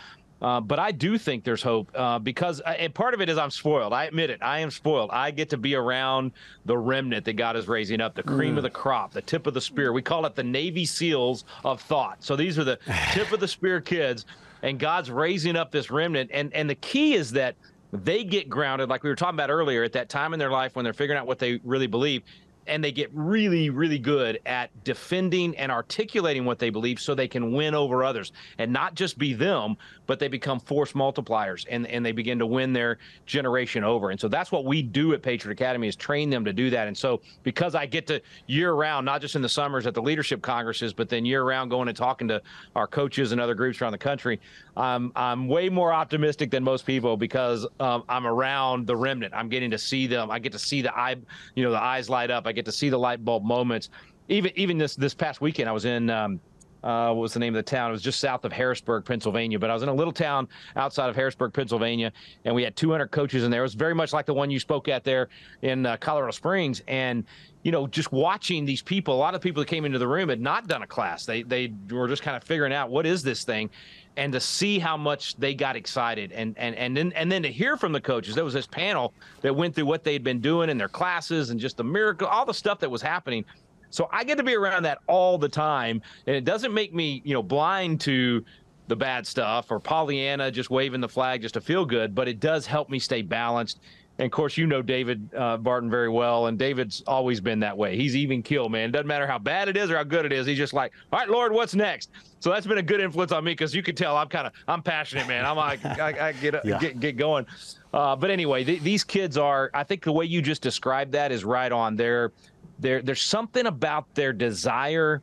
Speaker 2: uh, but I do think there's hope uh, because, uh, and part of it is I'm spoiled. I admit it. I am spoiled. I get to be around the remnant that God is raising up, the cream mm. of the crop, the tip of the spear. We call it the Navy SEALs of thought. So these are the [sighs] tip of the spear kids, and God's raising up this remnant. And and the key is that they get grounded, like we were talking about earlier, at that time in their life when they're figuring out what they really believe and they get really, really good at defending and articulating what they believe so they can win over others and not just be them, but they become force multipliers and, and they begin to win their generation over. And so that's what we do at Patriot Academy is train them to do that. And so because I get to year round, not just in the summers at the leadership congresses, but then year round going and talking to our coaches and other groups around the country, I'm I'm way more optimistic than most people because um, I'm around the remnant. I'm getting to see them. I get to see the eye, you know, the eyes light up. I get to see the light bulb moments. Even even this this past weekend, I was in. Um, uh, what was the name of the town? It was just south of Harrisburg, Pennsylvania. But I was in a little town outside of Harrisburg, Pennsylvania, and we had 200 coaches in there. It was very much like the one you spoke at there in uh, Colorado Springs. And you know, just watching these people, a lot of people that came into the room had not done a class. They they were just kind of figuring out what is this thing, and to see how much they got excited. And and and then and then to hear from the coaches. There was this panel that went through what they'd been doing in their classes and just the miracle all the stuff that was happening. So i get to be around that all the time. And it doesn't make me you know blind to the bad stuff or pollyanna just waving the flag just to feel good but it does help me stay balanced and of course, you know David uh, Barton very well, and David's always been that way. He's even kill, man. Doesn't matter how bad it is or how good it is. He's just like, all right, Lord, what's next? So that's been a good influence on me because you can tell I'm kind of I'm passionate, man. I'm like [laughs] I, I get, yeah. get get going. Uh, but anyway, th- these kids are. I think the way you just described that is right on. There, there, there's something about their desire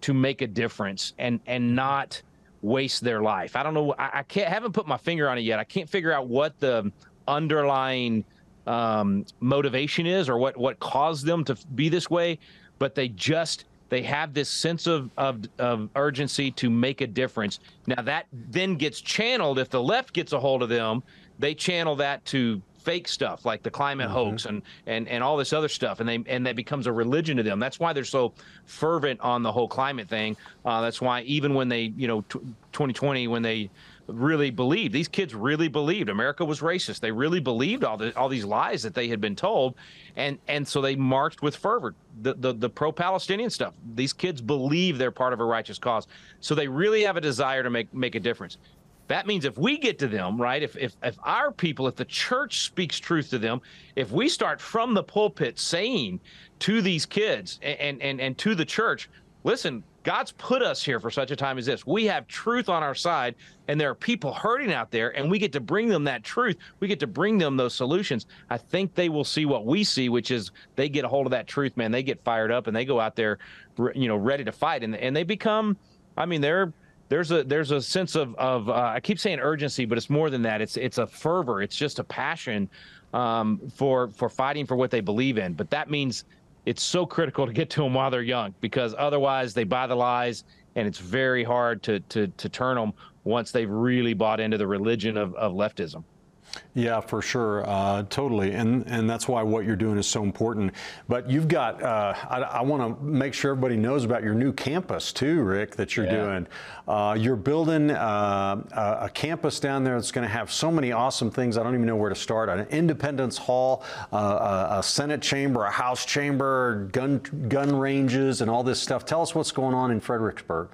Speaker 2: to make a difference and and not waste their life. I don't know. I, I can't haven't put my finger on it yet. I can't figure out what the underlying um, motivation is or what what caused them to be this way, but they just they have this sense of, of, of urgency to make a difference. Now that then gets channeled if the left gets a hold of them, they channel that to fake stuff like the climate mm-hmm. hoax and, and and all this other stuff and they and that becomes a religion to them that's why they're so fervent on the whole climate thing uh, that's why even when they you know t- 2020 when they really believed. These kids really believed America was racist. They really believed all the all these lies that they had been told, and and so they marched with fervor. The the, the pro-Palestinian stuff. These kids believe they're part of a righteous cause, so they really have a desire to make make a difference. That means if we get to them, right? If if if our people, if the church speaks truth to them, if we start from the pulpit saying to these kids and and and to the church, listen, God's put us here for such a time as this. We have truth on our side, and there are people hurting out there, and we get to bring them that truth. We get to bring them those solutions. I think they will see what we see, which is they get a hold of that truth, man. They get fired up, and they go out there, you know, ready to fight, and and they become. I mean, they're there's a there's a sense of of uh, I keep saying urgency, but it's more than that. It's it's a fervor. It's just a passion um, for for fighting for what they believe in. But that means it's so critical to get to them while they're young because otherwise they buy the lies and it's very hard to to to turn them once they've really bought into the religion of, of leftism.
Speaker 1: Yeah, for sure, uh, totally, and and that's why what you're doing is so important. But you've got, uh, I, I want to make sure everybody knows about your new campus too, Rick, that you're yeah. doing. Uh, you're building uh, a, a, campus down there that's going to have so many awesome things. I don't even know where to start. An Independence Hall, uh, a, a Senate chamber, a House chamber, gun gun ranges, and all this stuff. Tell us what's going on in Fredericksburg.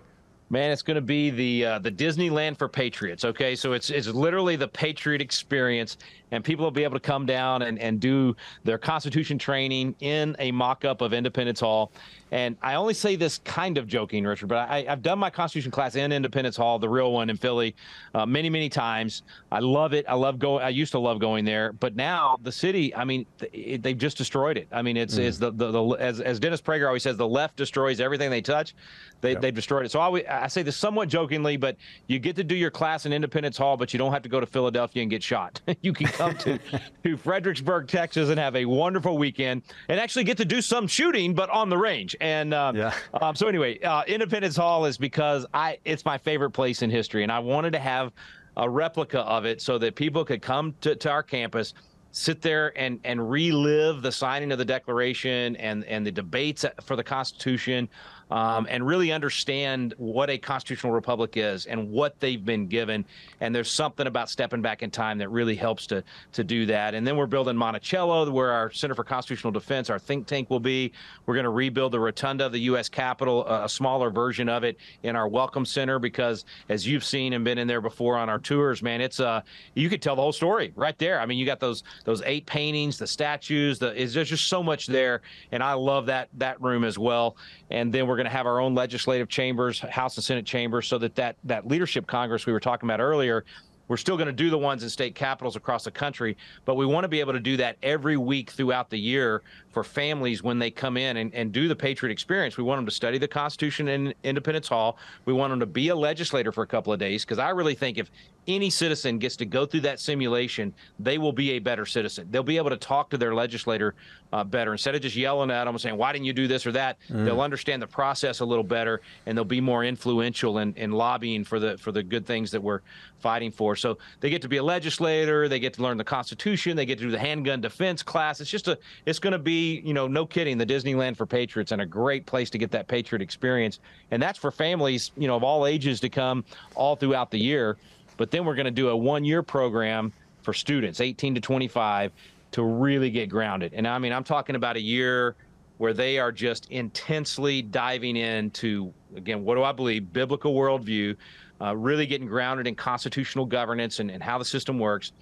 Speaker 2: Man, it's going to be the uh, the Disneyland for Patriots. Okay, so it's it's literally the Patriot experience, and people will be able to come down and, and do their Constitution training in a mock-up of Independence Hall. And I only say this kind of joking, Richard, but I, have done my Constitution class in Independence Hall, the real one in Philly, uh, many, many times. I love it. I love going. I used to love going there, but now the city. I mean, it, they've just destroyed it. I mean, it's, mm. it's the, the, the as as Dennis Prager always says, the left destroys everything they touch. They they've destroyed it. So I, I say this somewhat jokingly, but you get to do your class in Independence Hall, but you don't have to go to Philadelphia and get shot. [laughs] you can [laughs] come to to Fredericksburg, Texas, and have a wonderful weekend, and actually get to do some shooting, but on the range. And um, yeah. Um, so anyway, uh, Independence Hall is because I it's my favorite place in history, and I wanted to have a replica of it so that people could come to, to our campus sit there and and relive the signing of the Declaration and and the debates for the Constitution um, and really understand what a constitutional republic is and what they've been given. And there's something about stepping back in time that really helps to to do that. And then we're building Monticello, where our Center for Constitutional Defense, our think tank, will be. We're going to rebuild the rotunda of the U.S. Capitol, a smaller version of it in our Welcome Center, because as you've seen and been in there before on our tours, man, it's uh you could tell the whole story right there. I mean, you got those those eight paintings, the statues, the is there's just so much there, and I love that that room as well. And then we're going to have our own legislative chambers, House and Senate chambers, so that that, that leadership Congress we were talking about earlier we're still going to do the ones in state capitals across the country, but we want to be able to do that every week throughout the year for families when they come in and, and do the Patriot experience. We want them to study the Constitution in Independence Hall. We want them to be a legislator for a couple of days because I really think if any citizen gets to go through that simulation, they will be a better citizen. They'll be able to talk to their legislator uh, better instead of just yelling at them and saying, "Why didn't you do this or that?" Mm. They'll understand the process a little better, and they'll be more influential in, in lobbying for the for the good things that we're fighting for. So they get to be a legislator, they get to learn the Constitution, they get to do the handgun defense class. It's just a, it's going to be, you know, no kidding, the Disneyland for Patriots and a great place to get that Patriot experience. And that's for families, you know, of all ages to come all throughout the year. But then we're going to do a one-year program for students, 18 to 25, to really get grounded. And I mean, I'm talking about a year where they are just intensely diving into, again, what do I believe? Biblical worldview uh, really getting grounded in constitutional governance and, and how the system works.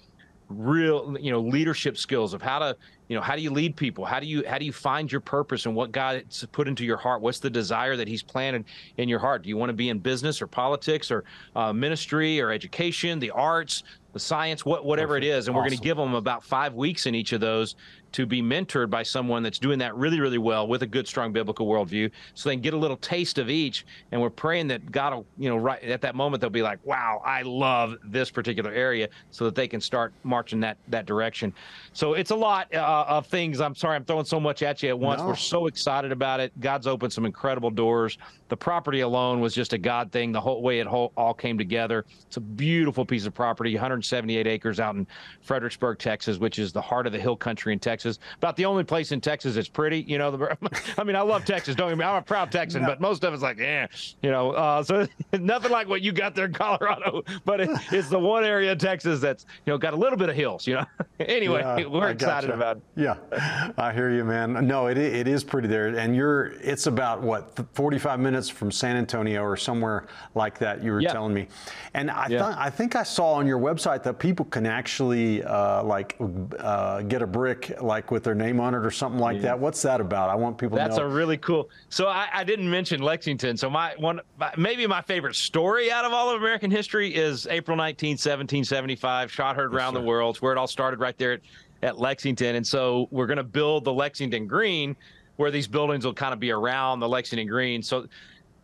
Speaker 2: Real you know leadership skills of how to you know how do you lead people? How do you how do you find your purpose and what god's put into your heart? What's the desire that he's planted in your heart? Do you want to be in business or politics or uh, ministry or education the arts the science what whatever it is? And awesome. we're going to give them about five weeks in each of those to be mentored by someone that's doing that really, really well with a good, strong biblical worldview, so they can get a little taste of each. And we're praying that God will, you know, right at that moment they'll be like, "Wow, I love this particular area," so that they can start marching that that direction. So it's a lot uh, of things. I'm sorry, I'm throwing so much at you at once. No. We're so excited about it. God's opened some incredible doors. The property alone was just a God thing. The whole way it whole, all came together. It's a beautiful piece of property, 178 acres out in Fredericksburg, Texas, which is the heart of the hill country in Texas. Texas. About the only place in Texas that's pretty. You know, the, [laughs] I mean, I love Texas. Don't get me. I'm a proud Texan, no. but most of it's like, yeah, you know. Uh, so [laughs] nothing like what you got there in Colorado, [laughs] but it, it's the one area of Texas that's you know got a little bit of hills. You know. anyway, yeah, we're I excited gotcha. about. It.
Speaker 1: Yeah, I hear you, man. No, it it is pretty there, and you're. It's about what 45 minutes from San Antonio or somewhere like that. You were yeah. telling me, and I yeah. thought I think I saw on your website that people can actually uh, like uh, get a brick like like with their name on it or something like yeah. that. What's that about? I want people
Speaker 2: That's
Speaker 1: to know.
Speaker 2: That's a really cool. So I, I, didn't mention Lexington. So my one, maybe my favorite story out of all of American history is April 19, 1775, shot heard around yes, the world. It's where it all started right there at, at Lexington. And so we're going to build the Lexington Green where these buildings will kind of be around the Lexington Green. So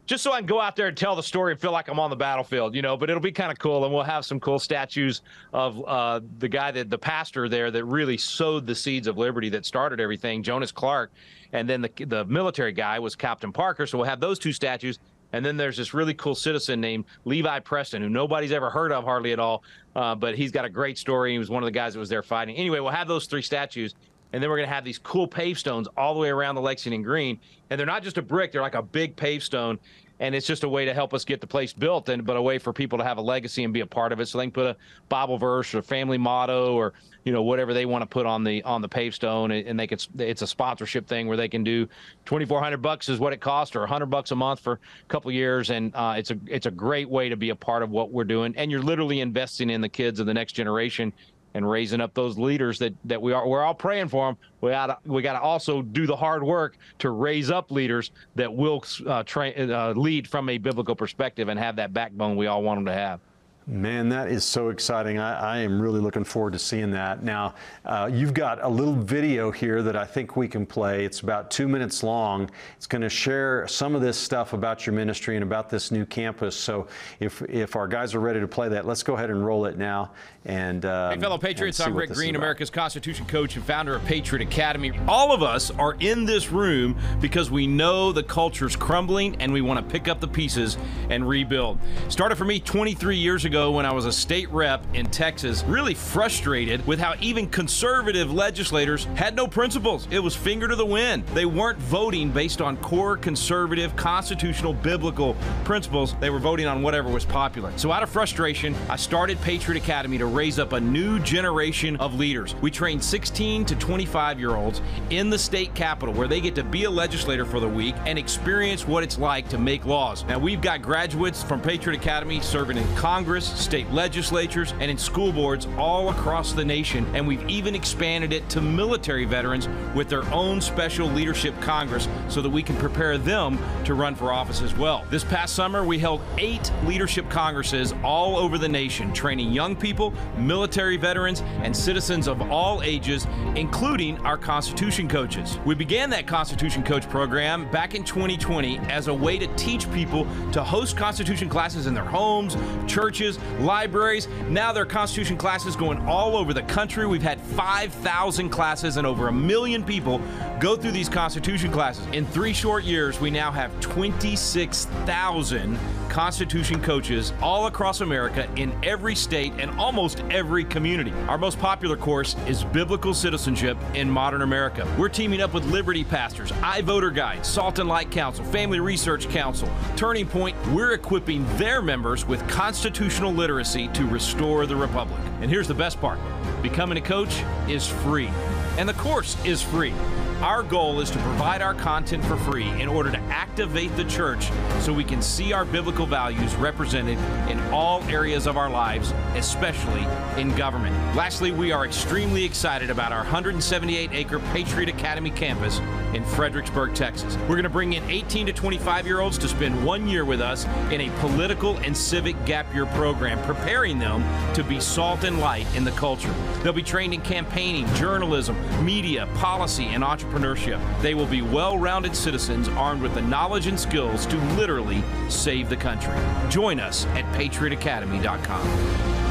Speaker 2: just so I can go out there and tell the story and feel like I'm on the battlefield, you know. But it'll be kind of cool, and we'll have some cool statues of uh, the guy that the pastor there that really sowed the seeds of liberty that started everything, Jonas Clark, and then the the military guy was Captain Parker. So we'll have those two statues. And then there's this really cool citizen named Levi Preston, who nobody's ever heard of hardly at all, uh, but he's got a great story. He was one of the guys that was there fighting. Anyway, we'll have those three statues, and then we're going to have these cool pavestones all the way around the Lexington Green. And they're not just a brick, they're like a big pavestone. And it's just a way to help us get the place built, and but a way for people to have a legacy and be a part of it. So they can put a Bible verse or family motto or you know whatever they want to put on the on the pavestone, and they can. It's a sponsorship thing where they can do twenty four hundred bucks is what it costs, or hundred bucks a month for a couple years, and uh, it's a it's a great way to be a part of what we're doing. And you're literally investing in the kids of the next generation and raising up those leaders that that we are we're all praying for them. We got we got to also do the hard work to raise up leaders that will uh, train uh, lead from a biblical perspective and have that backbone we all want them to have.
Speaker 1: Man, that is so exciting. I, I, am really looking forward to seeing that. Now, uh, you've got a little video here that I think we can play. It's about two minutes long. It's going to share some of this stuff about your ministry and about this new campus. So, if, if our guys are ready to play that, let's go ahead and roll it now. And um,
Speaker 5: hey, fellow Patriots, I'm Rick Green, America's Constitution coach and founder of Patriot Academy. All of us are in this room because we know the culture's crumbling and we want to pick up the pieces and rebuild. Started for me 23 years ago when I was a state rep in Texas, really frustrated with how even conservative legislators had no principles. It was finger to the wind. They weren't voting based on core conservative, constitutional, biblical principles. They were voting on whatever was popular. So out of frustration, I started Patriot Academy to raise up a new generation of leaders. We train 16 to 25 year olds in the state capitol where they get to be a legislator for the week and experience what it's like to make laws. Now, we've got graduates from Patriot Academy serving in Congress, state legislatures, and in school boards all across the nation. And we've even expanded it to military veterans with their own special leadership Congress so that we can prepare them to run for office as well. This past summer, we held eight leadership congresses all over the nation, training young people military veterans, and citizens of all ages, including our Constitution coaches. We began that Constitution Coach program back in 2020 as a way to teach people to host Constitution classes in their homes, churches, libraries. Now there are Constitution classes going all over the country. We've had 5,000 classes and over a million people go through these Constitution classes. In three short years, we now have 26,000 Constitution coaches all across America in every state and almost every community. Our most popular course is Biblical Citizenship in Modern America. We're teaming up with Liberty Pastors, iVoter Guide, Salt and Light Council, Family Research Council, Turning Point. We're equipping their members with constitutional literacy to restore the Republic. And here's the best part becoming a coach is free, and the course is free. Our goal is to provide our content for free in order to activate the church so we can see our biblical values represented in all areas of our lives, especially in government. Lastly, we are extremely excited about our 178 acre Patriot Academy campus in Fredericksburg, Texas. We're going to bring in 18 to 25 year olds to spend one year with us in a political and civic gap year program, preparing them to be salt and light in the culture. They'll be trained in campaigning, journalism, media, policy, and entrepreneurship. They will be well rounded citizens armed with the knowledge and skills to literally save the country. Join us at patriotacademy.com.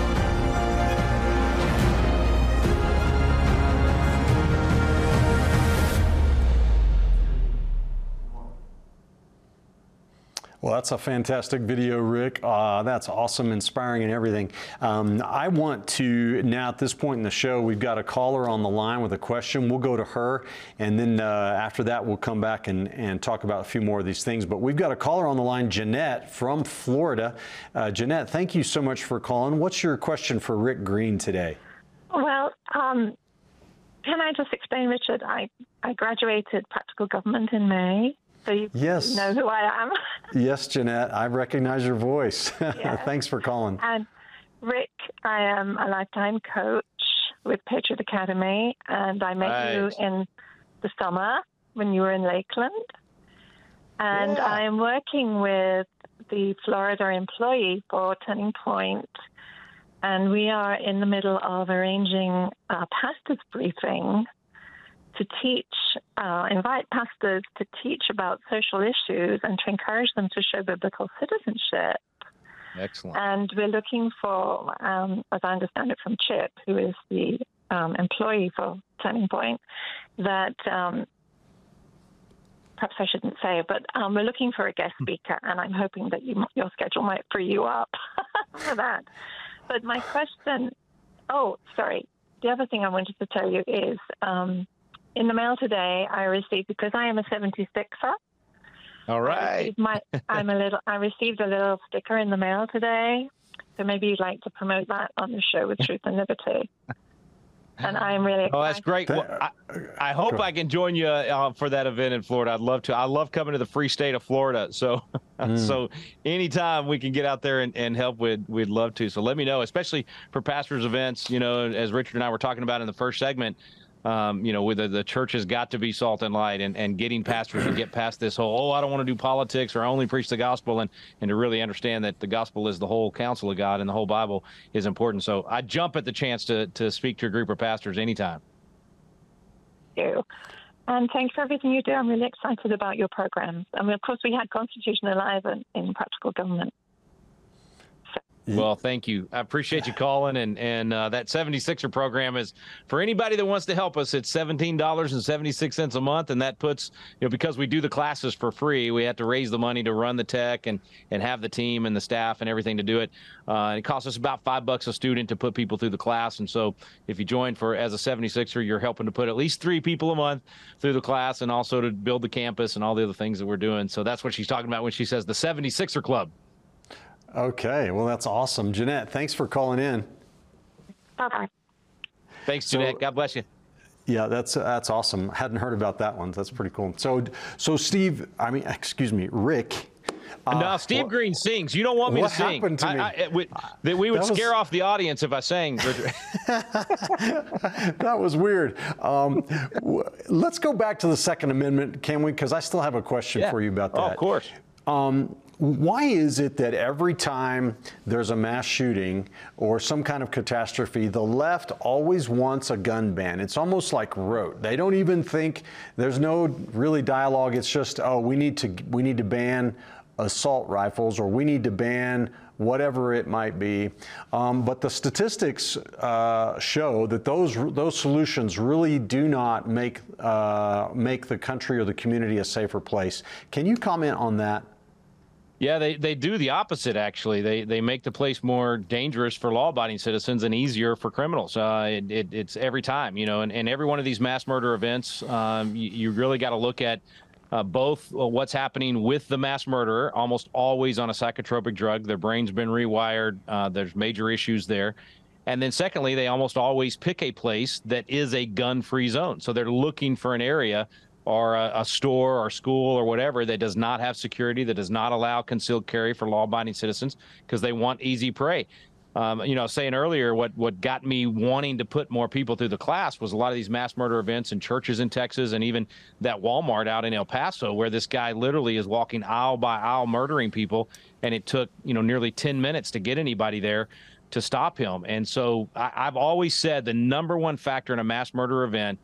Speaker 1: Well, that's a fantastic video, Rick. Uh, that's awesome, inspiring, and everything. Um, I want to now, at this point in the show, we've got a caller on the line with a question. We'll go to her, and then uh, after that, we'll come back and, and talk about a few more of these things. But we've got a caller on the line, Jeanette from Florida. Uh, Jeanette, thank you so much for calling. What's your question for Rick Green today?
Speaker 6: Well, um, can I just explain, Richard? I, I graduated practical government in May so you
Speaker 1: yes.
Speaker 6: know who I am. [laughs]
Speaker 1: yes, Jeanette, I recognize your voice. [laughs] Yes. Thanks for calling.
Speaker 6: And Rick, I am a lifetime coach with Patriot Academy, and I met right. you in the summer when you were in Lakeland. And yeah. I am working with the Florida employee for Turning Point, and we are in the middle of arranging a pastor's briefing to teach, uh, invite pastors to teach about social issues and to encourage them to show biblical citizenship.
Speaker 2: Excellent.
Speaker 6: And we're looking for, um, as I understand it from Chip, who is the um, employee for Turning Point, that um, perhaps I shouldn't say, but um, we're looking for a guest hmm. speaker, and I'm hoping that you, your schedule might free you up [laughs] for that. But my question, oh, sorry. The other thing I wanted to tell you is um, in the mail today, I received because I am a 76er.
Speaker 2: All right.
Speaker 6: My, [laughs] I'm a little. I received a little sticker in the mail today, so maybe you'd like to promote that on the show with Truth and Liberty. [laughs] and I'm really. Excited.
Speaker 2: Oh, that's great. Well, I, I hope I can join you uh, for that event in Florida. I'd love to. I love coming to the free state of Florida. So, [laughs] mm. so anytime we can get out there and, and help, we'd we'd love to. So let me know, especially for pastors events. You know, as Richard and I were talking about in the first segment um, you know, whether the, the church has got to be salt and light and, and getting pastors to get [clears throat] past this whole, oh, I don't want to do politics or I only preach the gospel and, and to really understand that the gospel is the whole counsel of God and the whole Bible is important. So I jump at the chance to, to speak to a group of pastors anytime.
Speaker 6: Thank you. And thanks for everything you do. I'm really excited about your programs. I mean, of course, we had Constitution Alive in, in practical government.
Speaker 2: Well, thank you. I appreciate you calling. And and uh, that 76er program is for anybody that wants to help us. It's seventeen dollars and seventy six cents a month, and that puts you know because we do the classes for free, we have to raise the money to run the tech and and have the team and the staff and everything to do it. Uh, it costs us about five bucks a student to put people through the class, and so if you join for as a 76er, you're helping to put at least three people a month through the class, and also to build the campus and all the other things that we're doing. So that's what she's talking about when she says the 76er Club.
Speaker 1: Okay, well, that's awesome. Jeanette, thanks for calling in.
Speaker 6: Bye bye.
Speaker 2: Thanks, Jeanette. So, God bless you.
Speaker 1: Yeah, that's that's awesome. Hadn't heard about that one. That's pretty cool. So, so Steve, I mean, excuse me, Rick.
Speaker 2: Uh, no, Steve Green sings. You don't want me
Speaker 1: to
Speaker 2: sing.
Speaker 1: What happened to me? I,
Speaker 2: we, that we would that scare off the audience if I sang. [laughs] [laughs]
Speaker 1: that was weird. Um, let's go back to the Second Amendment, can we? Because I still have a question
Speaker 2: yeah.
Speaker 1: for you about that.
Speaker 2: Oh, of course.
Speaker 1: Um, why is it that every time there's a mass shooting or some kind of catastrophe, the left always wants a gun ban? It's almost like rote. They don't even think there's no really dialogue. It's just, oh, we need to we need to ban assault rifles or we need to ban whatever it might be. Um, but the statistics uh, show that those those solutions really do not make uh, make the country or the community a safer place. Can you comment on that?
Speaker 2: Yeah, they, they do the opposite, actually. They they make the place more dangerous for law abiding citizens and easier for criminals. Uh, it, it, it's every time, you know, and, and every one of these mass murder events, um, you, you really got to look at uh, both uh, what's happening with the mass murderer, almost always on a psychotropic drug. Their brain's been rewired. Uh, there's major issues there. And then, secondly, they almost always pick a place that is a gun free zone. So they're looking for an area or a, a, store or school or whatever that does not have security, that does not allow concealed carry for law abiding citizens because they want easy prey. Um, you know, saying earlier, what what got me wanting to put more people through the class was a lot of these mass murder events in churches in Texas, and even that Walmart out in El Paso, where this guy literally is walking aisle by aisle murdering people, and it took you know nearly 10 minutes to get anybody there to stop him. And so I, I've always said the number one factor in a mass murder event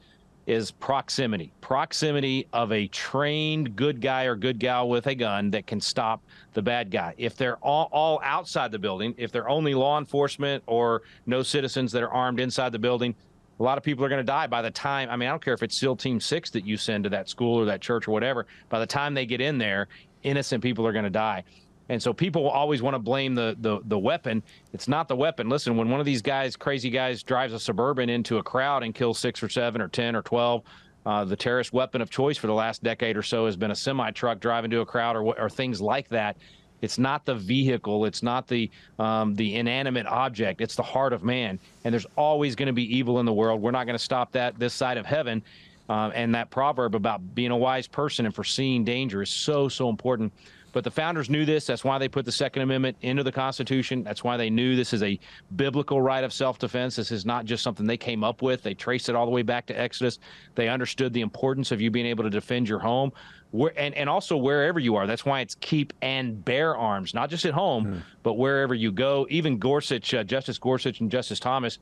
Speaker 2: is proximity. Proximity of a trained good guy or good gal with a gun that can stop the bad guy. If they're all, all outside the building, if they're only law enforcement or no citizens that are armed inside the building, a lot of people are going to die by the time. I mean, I don't care if it's SEAL Team Six that you send to that school or that church or whatever. By the time they get in there, innocent people are going to die. And so people always want to blame the, the the weapon. It's not the weapon. Listen, when one of these guys, crazy guys, drives a suburban into a crowd and kills six or seven or ten or twelve, uh, the terrorist weapon of choice for the last decade or so has been a semi truck driving to a crowd or or things like that. It's not the vehicle. It's not the um, the inanimate object. It's the heart of man. And there's always going to be evil in the world. We're not going to stop that this side of heaven. Uh, and that proverb about being a wise person and foreseeing danger is so so important. But the founders knew this. That's why they put the Second Amendment into the Constitution. That's why they knew this is a biblical right of self defense. This is not just something they came up with. They traced it all the way back to Exodus. They understood the importance of you being able to defend your home. Where, and, and also wherever you are. That's why it's keep and bear arms, not just at home, mm. but wherever you go. Even Gorsuch, uh, Justice Gorsuch and Justice Thomas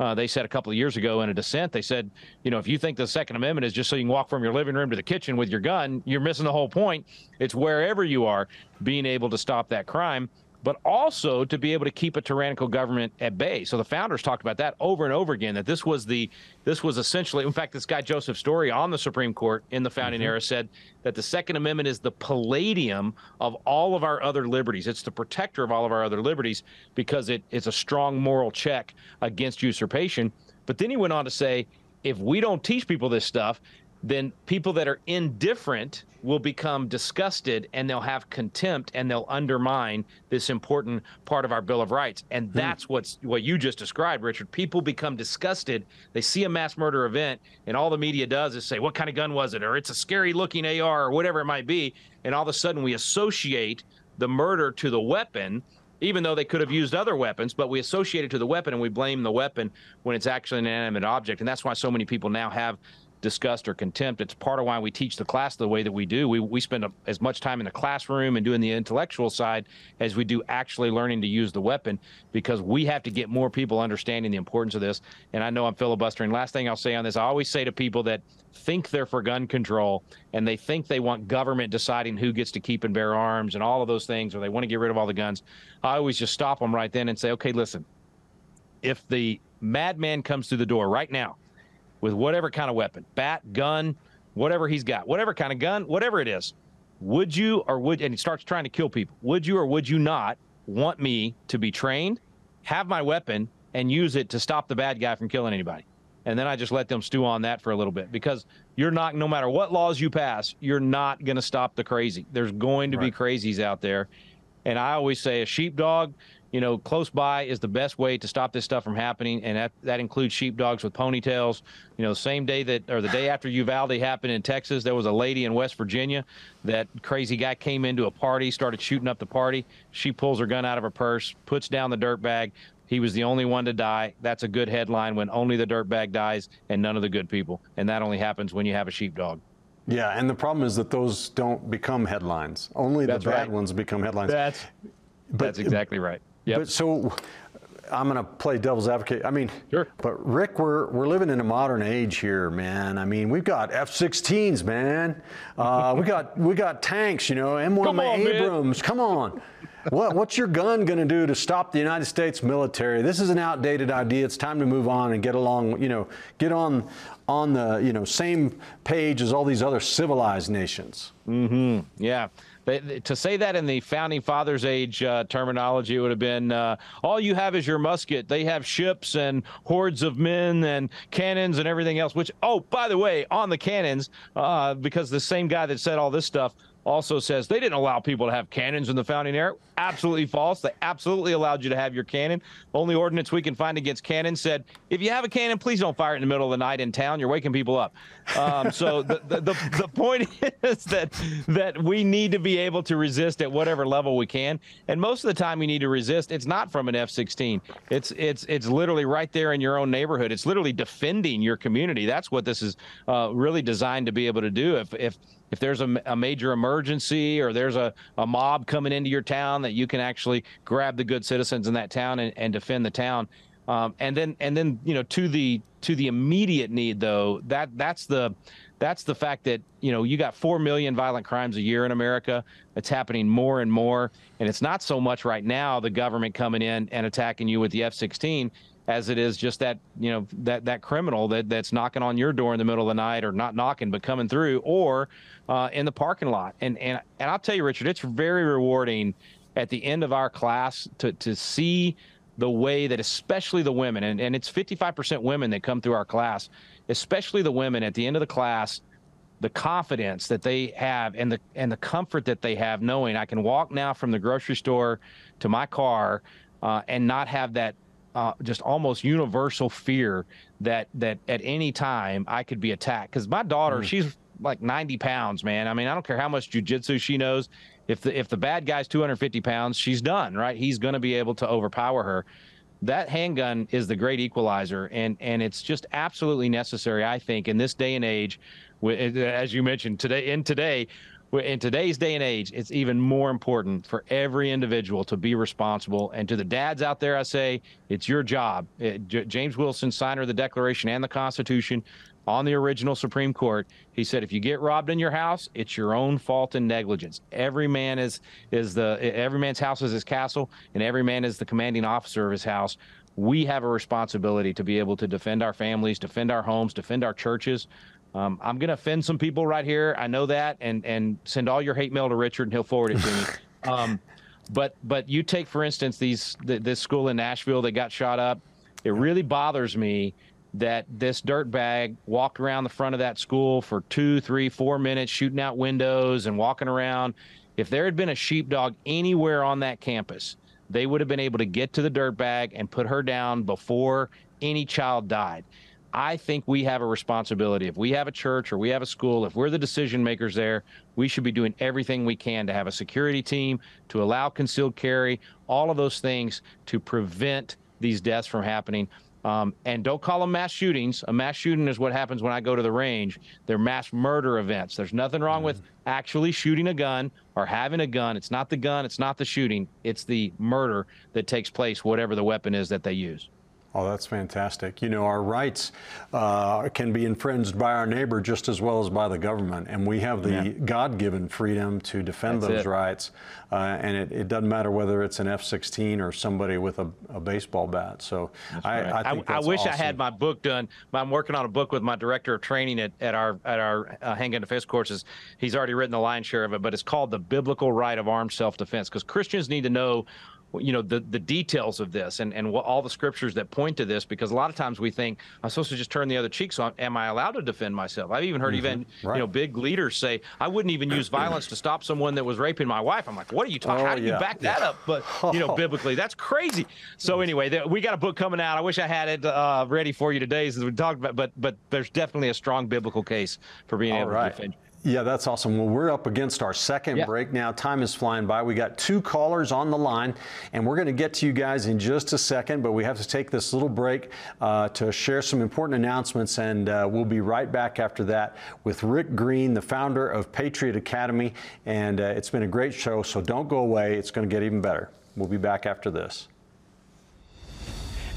Speaker 2: uh, they said a couple of years ago in a dissent, they said, you know, if you think the Second Amendment is just so you can walk from your living room to the kitchen with your gun, you're missing the whole point. It's wherever you are being able to stop that crime but also to be able to keep a tyrannical government at bay. So the founders talked about that over and over again. That this was the this was essentially, in fact, this guy Joseph Story on the Supreme Court in the founding mm-hmm. era said that the Second Amendment is the palladium of all of our other liberties. It's the protector of all of our other liberties because it, it's a strong moral check against usurpation. But then he went on to say, if we don't teach people this stuff, then people that are indifferent will become disgusted and they'll have contempt and they'll undermine this important part of our bill of rights. And hmm. that's what's what you just described richard. People become disgusted. They see a mass murder event and all the media does is say what kind of gun was it? or it's a scary looking ar or whatever it might be. And all of a sudden we associate the murder to the weapon even though they could have used other weapons, but we associate it to the weapon and we blame the weapon when it's actually an inanimate object. And that's why so many people now have disgust or contempt. It's part of why we teach the class the way that we do. We, we spend a, as much time in the classroom and doing the intellectual side as we do actually learning to use the weapon because we have to get more people understanding the importance of this. And I know I'm filibustering. Last thing I'll say on this I always say to people that think they're for gun control and they think they want government deciding who gets to keep and bear arms and all of those things, or they want to get rid of all the guns, I always just stop them right then and say, okay, listen, if the madman comes through the door right now, with whatever kind of weapon, bat, gun, whatever he's got, whatever kind of gun, whatever it is, would you or would, and he starts trying to kill people, would you or would you not want me to be trained, have my weapon, and use it to stop the bad guy from killing anybody? And then I just let them stew on that for a little bit because you're not, no matter what laws you pass, you're not going to stop the crazy. There's going to right. be crazies out there. And I always say a sheepdog you know, close by is the best way to stop this stuff from happening, and that, that includes sheepdogs with ponytails. You know, the same day that, or the day after Uvalde happened in Texas, there was a lady in West Virginia. That crazy guy came into a party, started shooting up the party. She pulls her gun out of her purse, puts down the dirt bag. He was the only one to die. That's a good headline when only the dirt bag dies and none of the good people. And that only happens when you have a sheepdog.
Speaker 1: Yeah, and the problem is that those don't become headlines. Only the That's bad right. ones become headlines.
Speaker 2: That's, but, that's exactly right.
Speaker 1: Yep. But so I'm going to play devil's advocate. I mean,
Speaker 2: sure.
Speaker 1: But Rick, we're we're living in a modern age here, man. I mean, we've got F-16s, man. Uh, [laughs] we got we got tanks, you know, M1 Come on, Abrams. Man. Come on. what what's your gun going to do to stop the United States military? This is an outdated idea. It's time to move on and get along. You know, get on on the you know same page as all these other civilized nations.
Speaker 2: Mm-hmm. Yeah. They, to say that in the founding fathers' age uh, terminology would have been uh, all you have is your musket. They have ships and hordes of men and cannons and everything else. Which, oh, by the way, on the cannons, uh, because the same guy that said all this stuff also says they didn't allow people to have cannons in the founding era. Absolutely false. They absolutely allowed you to have your cannon. Only ordinance we can find against cannons said if you have a cannon, please don't fire it in the middle of the night in town. You're waking people up. Um, so the, the, the, the point [laughs] is that that we need to be able to resist at whatever level we can. And most of the time, we need to resist. It's not from an F-16. It's it's it's literally right there in your own neighborhood. It's literally defending your community. That's what this is uh, really designed to be able to do. If if if there's a, a, major emergency or there's a, a mob coming into your town that you can actually grab the good citizens in that town and, and defend the town. Um, and then and then you know to the to the immediate need though that that's the that's the fact that you know you got 4 million violent crimes a year in America. It's happening more and more. And it's not so much right now the government coming in and attacking you with the F16 as it is just that you know that that criminal that that's knocking on your door in the middle of the night or not knocking but coming through or uh, in the parking lot. And and and I'll tell you Richard it's very rewarding at the end of our class to to see the way that especially the women and, and it's 55% women that come through our class especially the women at the end of the class the confidence that they have and the and the comfort that they have knowing I can walk now from the grocery store to my car uh, and not have that uh, just almost universal fear that that at any time I could be attacked. Because my daughter, mm. she's like 90 pounds, man. I mean, I don't care how much jujitsu she knows. If the if the bad guy's 250 pounds, she's done, right? He's going to be able to overpower her. That handgun is the great equalizer, and and it's just absolutely necessary, I think, in this day and age. As you mentioned today, in today, in today's day and age, it's even more important for every individual to be responsible. And to the dads out there, I say, it's your job. It, J- James Wilson, signer of the Declaration and the Constitution, on the original Supreme Court, he said, if you get robbed in your house, it's your own fault and negligence. Every man is is the eh, every man's house is his castle, and every man is the commanding officer of his house. We have a responsibility to be able to defend our families, defend our homes, defend our churches. Um, I'm going to offend some people right here. I know that, and and send all your hate mail to Richard, and he'll forward it to me. [laughs] Um, but but you take for instance these th- this school in Nashville that got shot up. It really bothers me that this dirt bag walked around the front of that school for two, three, four minutes, shooting out windows and walking around. If there had been a sheepdog anywhere on that campus, they would have been able to get to the dirt bag and put her down before any child died. I think we have a responsibility. If we have a church or we have a school, if we're the decision makers there, we should be doing everything we can to have a security team, to allow concealed carry, all of those things to prevent these deaths from happening. Um, and don't call them mass shootings. A mass shooting is what happens when I go to the range. They're mass murder events. There's nothing wrong with mm-hmm. actually shooting a gun or having a gun. It's not the gun, it's not the shooting, it's the murder that takes place, whatever the weapon is that they use.
Speaker 1: Oh, that's fantastic. You know, our rights uh, can be infringed by our neighbor just as well as by the government, and we have the yeah. God-given freedom to defend that's those it. rights. Uh, and it, it, doesn't matter whether it's an F-16 or somebody with a, a baseball bat. So I, right. I,
Speaker 2: I,
Speaker 1: I,
Speaker 2: wish
Speaker 1: awesome.
Speaker 2: I had my book done. I'm working on a book with my director of training at, at our at our uh, handgun defense courses. He's already written the lion's share of it, but it's called the Biblical Right of Armed Self-Defense because Christians need to know you know the the details of this and and what, all the scriptures that point to this because a lot of times we think I'm supposed to just turn the other cheek so am I allowed to defend myself I've even heard mm-hmm. even right. you know big leaders say I wouldn't even use violence to stop someone that was raping my wife I'm like what are you talking oh, how do yeah. you back yeah. that up but you know [laughs] biblically that's crazy so anyway we got a book coming out I wish I had it uh, ready for you today as we talked about but but there's definitely a strong biblical case for being all able right. to defend
Speaker 1: yeah, that's awesome. Well, we're up against our second yeah. break now. Time is flying by. We got two callers on the line, and we're going to get to you guys in just a second, but we have to take this little break uh, to share some important announcements, and uh, we'll be right back after that with Rick Green, the founder of Patriot Academy. And uh, it's been a great show, so don't go away. It's going to get even better. We'll be back after this.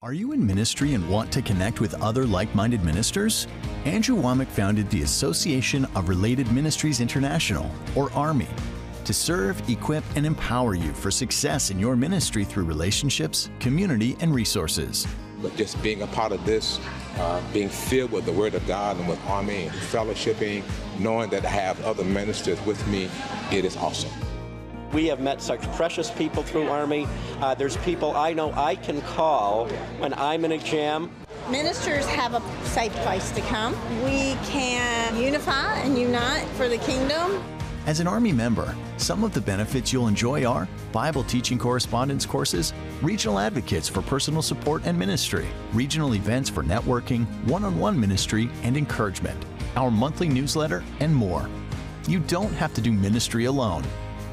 Speaker 7: Are you in ministry and want to connect with other like minded ministers? Andrew Wommack founded the Association of Related Ministries International, or ARMI. to serve, equip, and empower you for success in your ministry through relationships, community, and resources.
Speaker 8: But just being a part of this, uh, being filled with the Word of God and with ARMI, fellowshipping, knowing that I have other ministers with me, it is awesome.
Speaker 9: We have met such precious people through ARMI. Uh, there's people I know I can call when I'm in a jam.
Speaker 10: Ministers have a safe place to come. We can unify and unite for the kingdom.
Speaker 7: As an ARMI member, some of the benefits you'll enjoy are Bible teaching correspondence courses, regional advocates for personal support and ministry, regional events for networking, one on one ministry and encouragement, our monthly newsletter, and more. You don't have to do ministry alone.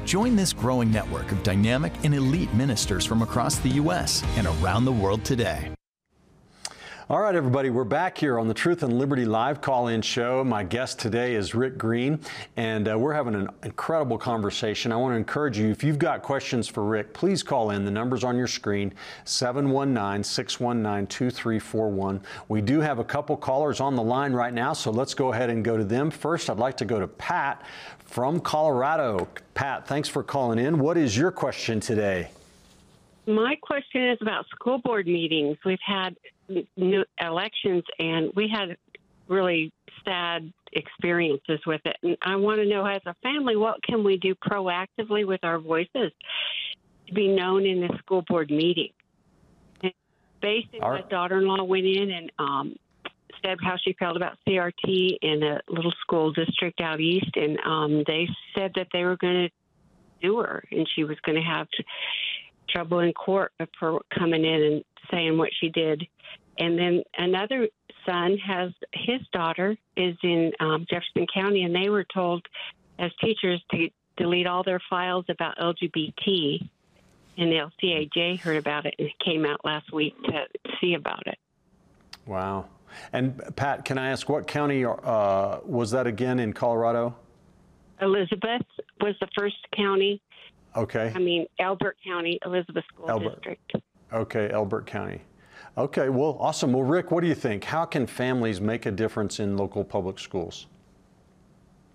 Speaker 7: Join this growing network of dynamic and elite ministers from across the U.S. and around the world today.
Speaker 1: All right, everybody, we're back here on the Truth and Liberty live call in show. My guest today is Rick Green, and uh, we're having an incredible conversation. I want to encourage you, if you've got questions for Rick, please call in. The number's on your screen 719 619 2341. We do have a couple callers on the line right now, so let's go ahead and go to them. First, I'd like to go to Pat from Colorado. Pat, thanks for calling in. What is your question today?
Speaker 11: My question is about school board meetings. We've had new elections, and we had really sad experiences with it. And I want to know, as a family, what can we do proactively with our voices to be known in the school board meeting? And basically, our- my daughter-in-law went in and um, said how she felt about CRT in a little school district out east, and um, they said that they were going to do her, and she was going to have trouble in court for coming in and saying what she did. And then another son has his daughter is in um, Jefferson County, and they were told as teachers to delete all their files about LGBT. And the LCAJ heard about it and came out last week to see about it.
Speaker 1: Wow. And Pat, can I ask what county uh, was that again in Colorado?
Speaker 11: Elizabeth was the first county.
Speaker 1: Okay.
Speaker 11: I mean, Elbert County, Elizabeth School Elbert. District.
Speaker 1: Okay, Elbert County. Okay, well, awesome. Well, Rick, what do you think? How can families make a difference in local public schools?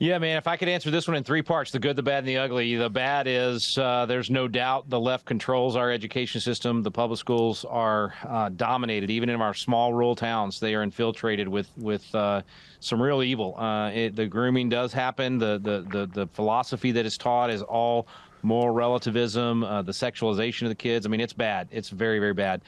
Speaker 2: Yeah, man, if I could answer this one in three parts the good, the bad, and the ugly. The bad is uh, there's no doubt the left controls our education system. The public schools are uh, dominated, even in our small rural towns. They are infiltrated with, with uh, some real evil. Uh, it, the grooming does happen. The, the, the, the philosophy that is taught is all moral relativism, uh, the sexualization of the kids. I mean, it's bad. It's very, very bad.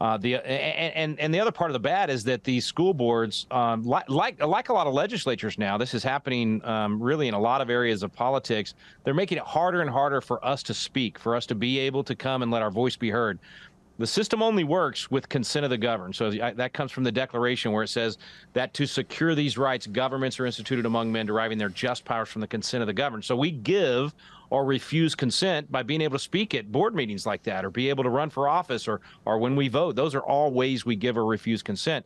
Speaker 2: Uh, the and, and the other part of the bad is that these school boards, um, like, like like a lot of legislatures now, this is happening um, really in a lot of areas of politics. They're making it harder and harder for us to speak, for us to be able to come and let our voice be heard. The system only works with consent of the governed. So that comes from the Declaration, where it says that to secure these rights, governments are instituted among men, deriving their just powers from the consent of the governed. So we give or refuse consent by being able to speak at board meetings like that or be able to run for office or or when we vote. Those are all ways we give or refuse consent.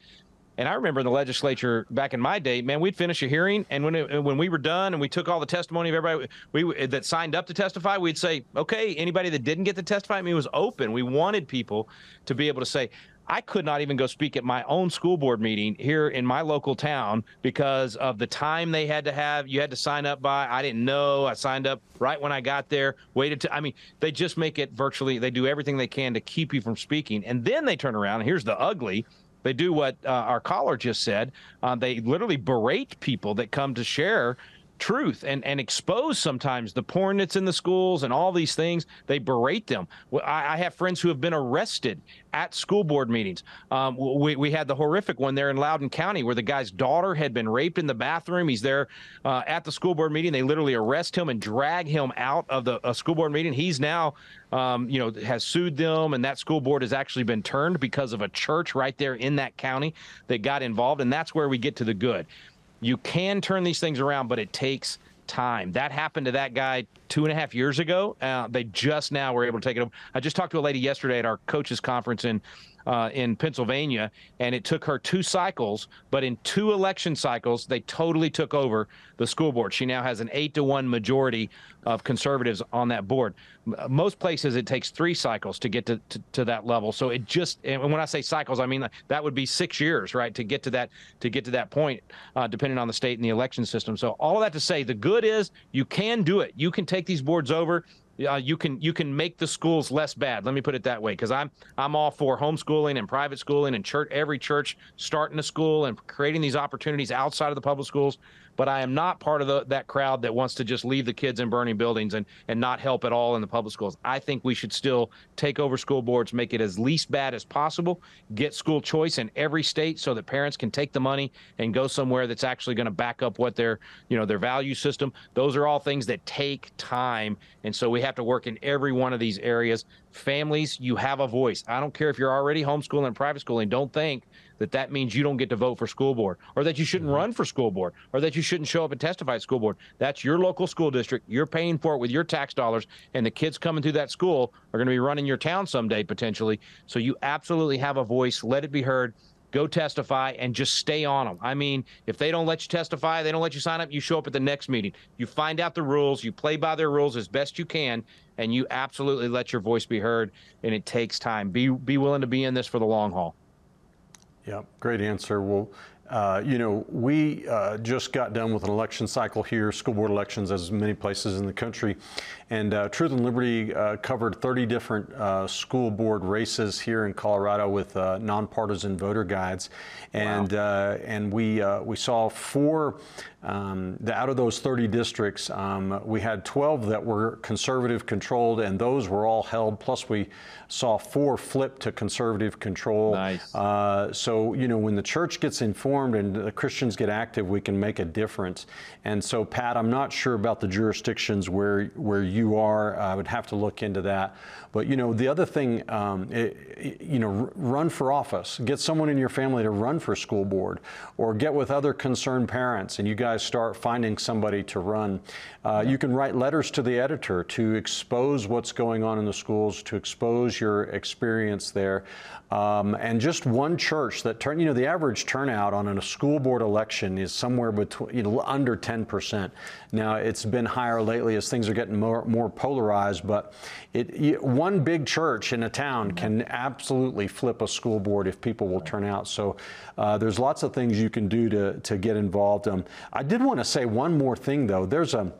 Speaker 2: And I remember in the legislature back in my day, man, we'd finish a hearing, and when it, when we were done and we took all the testimony of everybody we that signed up to testify, we'd say, okay, anybody that didn't get to testify, I mean, it was open. We wanted people to be able to say, I could not even go speak at my own school board meeting here in my local town because of the time they had to have. You had to sign up by. I didn't know. I signed up right when I got there. Waited to. I mean, they just make it virtually. They do everything they can to keep you from speaking, and then they turn around. And here's the ugly. They do what uh, our caller just said. Uh, they literally berate people that come to share truth and, and expose sometimes the porn that's in the schools and all these things. They berate them. I, I have friends who have been arrested at school board meetings. Um, we, we had the horrific one there in Loudoun County where the guy's daughter had been raped in the bathroom. He's there uh, at the school board meeting. They literally arrest him and drag him out of the school board meeting. He's now, um, you know, has sued them, and that school board has actually been turned because of a church right there in that county that got involved. And that's where we get to the good. You can turn these things around, but it takes time. That happened to that guy two and a half years ago. Uh, they just now were able to take it over. I just talked to a lady yesterday at our coaches conference in uh, in Pennsylvania, and it took her two cycles, but in two election cycles, they totally took over the school board. She now has an eight to one majority of conservatives on that board. Most places, it takes three cycles to get to, to, to that level. So it just, and when I say cycles, I mean that would be six years, right, to get to that to get to that point, uh, depending on the state and the election system. So all of that to say, the good good is you can do it. You can take these boards over. Uh, you can you can make the schools less bad. Let me put it that way, because I'm I'm all for homeschooling and private schooling and church every church starting a school and creating these opportunities outside of the public schools but I am not part of the, that crowd that wants to just leave the kids in burning buildings and, and not help at all in the public schools. I think we should still take over school boards, make it as least bad as possible, get school choice in every state so that parents can take the money and go somewhere that's actually going to back up what their, you know, their value system. Those are all things that take time. And so we have to work in every one of these areas. Families, you have a voice. I don't care if you're already homeschooling private schooling. Don't think that that means you don't get to vote for school board or that you shouldn't mm-hmm. run for school board or that you shouldn't show up and testify at school board. That's your local school district. You're paying for it with your tax dollars, and the kids coming through that school are going to be running your town someday potentially. So you absolutely have a voice. Let it be heard. Go testify and just stay on them. I mean, if they don't let you testify, they don't let you sign up, you show up at the next meeting. You find out the rules, you play by their rules as best you can, and you absolutely let your voice be heard. And it takes time. Be be willing to be in this for the long haul.
Speaker 1: Yeah, great answer. Well, uh, you know, we uh, just got done with an election cycle here, school board elections, as many places in the country. And uh, Truth and Liberty uh, covered 30 different uh, school board races here in Colorado with uh, nonpartisan voter guides. And, wow. and we, we saw four um, the, out of those 30 districts, um, we had 12 that were conservative controlled, and those were all held. Plus, we saw four flip to conservative control.
Speaker 2: Nice.
Speaker 1: Uh, so, you know, when the church gets informed and the Christians get active, we can make a difference. And so, Pat, I'm not sure about the jurisdictions where where you are. I would have to look into that. But you know, the other thing, um, it, you know, run for office. Get someone in your family to run for school board, or get with other concerned parents, and you guys start finding somebody to run. Uh, you can write letters to the editor to expose what's going on in the schools, to expose your experience there. Um, and just one church that turn, you know, the average turnout on a school board election is somewhere between, you know, under 10%. Now it's been higher lately as things are getting more, more polarized, but it, one big church in a town can absolutely flip a school board if people will turn out. So uh, there's lots of things you can do to, to get involved. Um, I did want to say one more thing though. There's a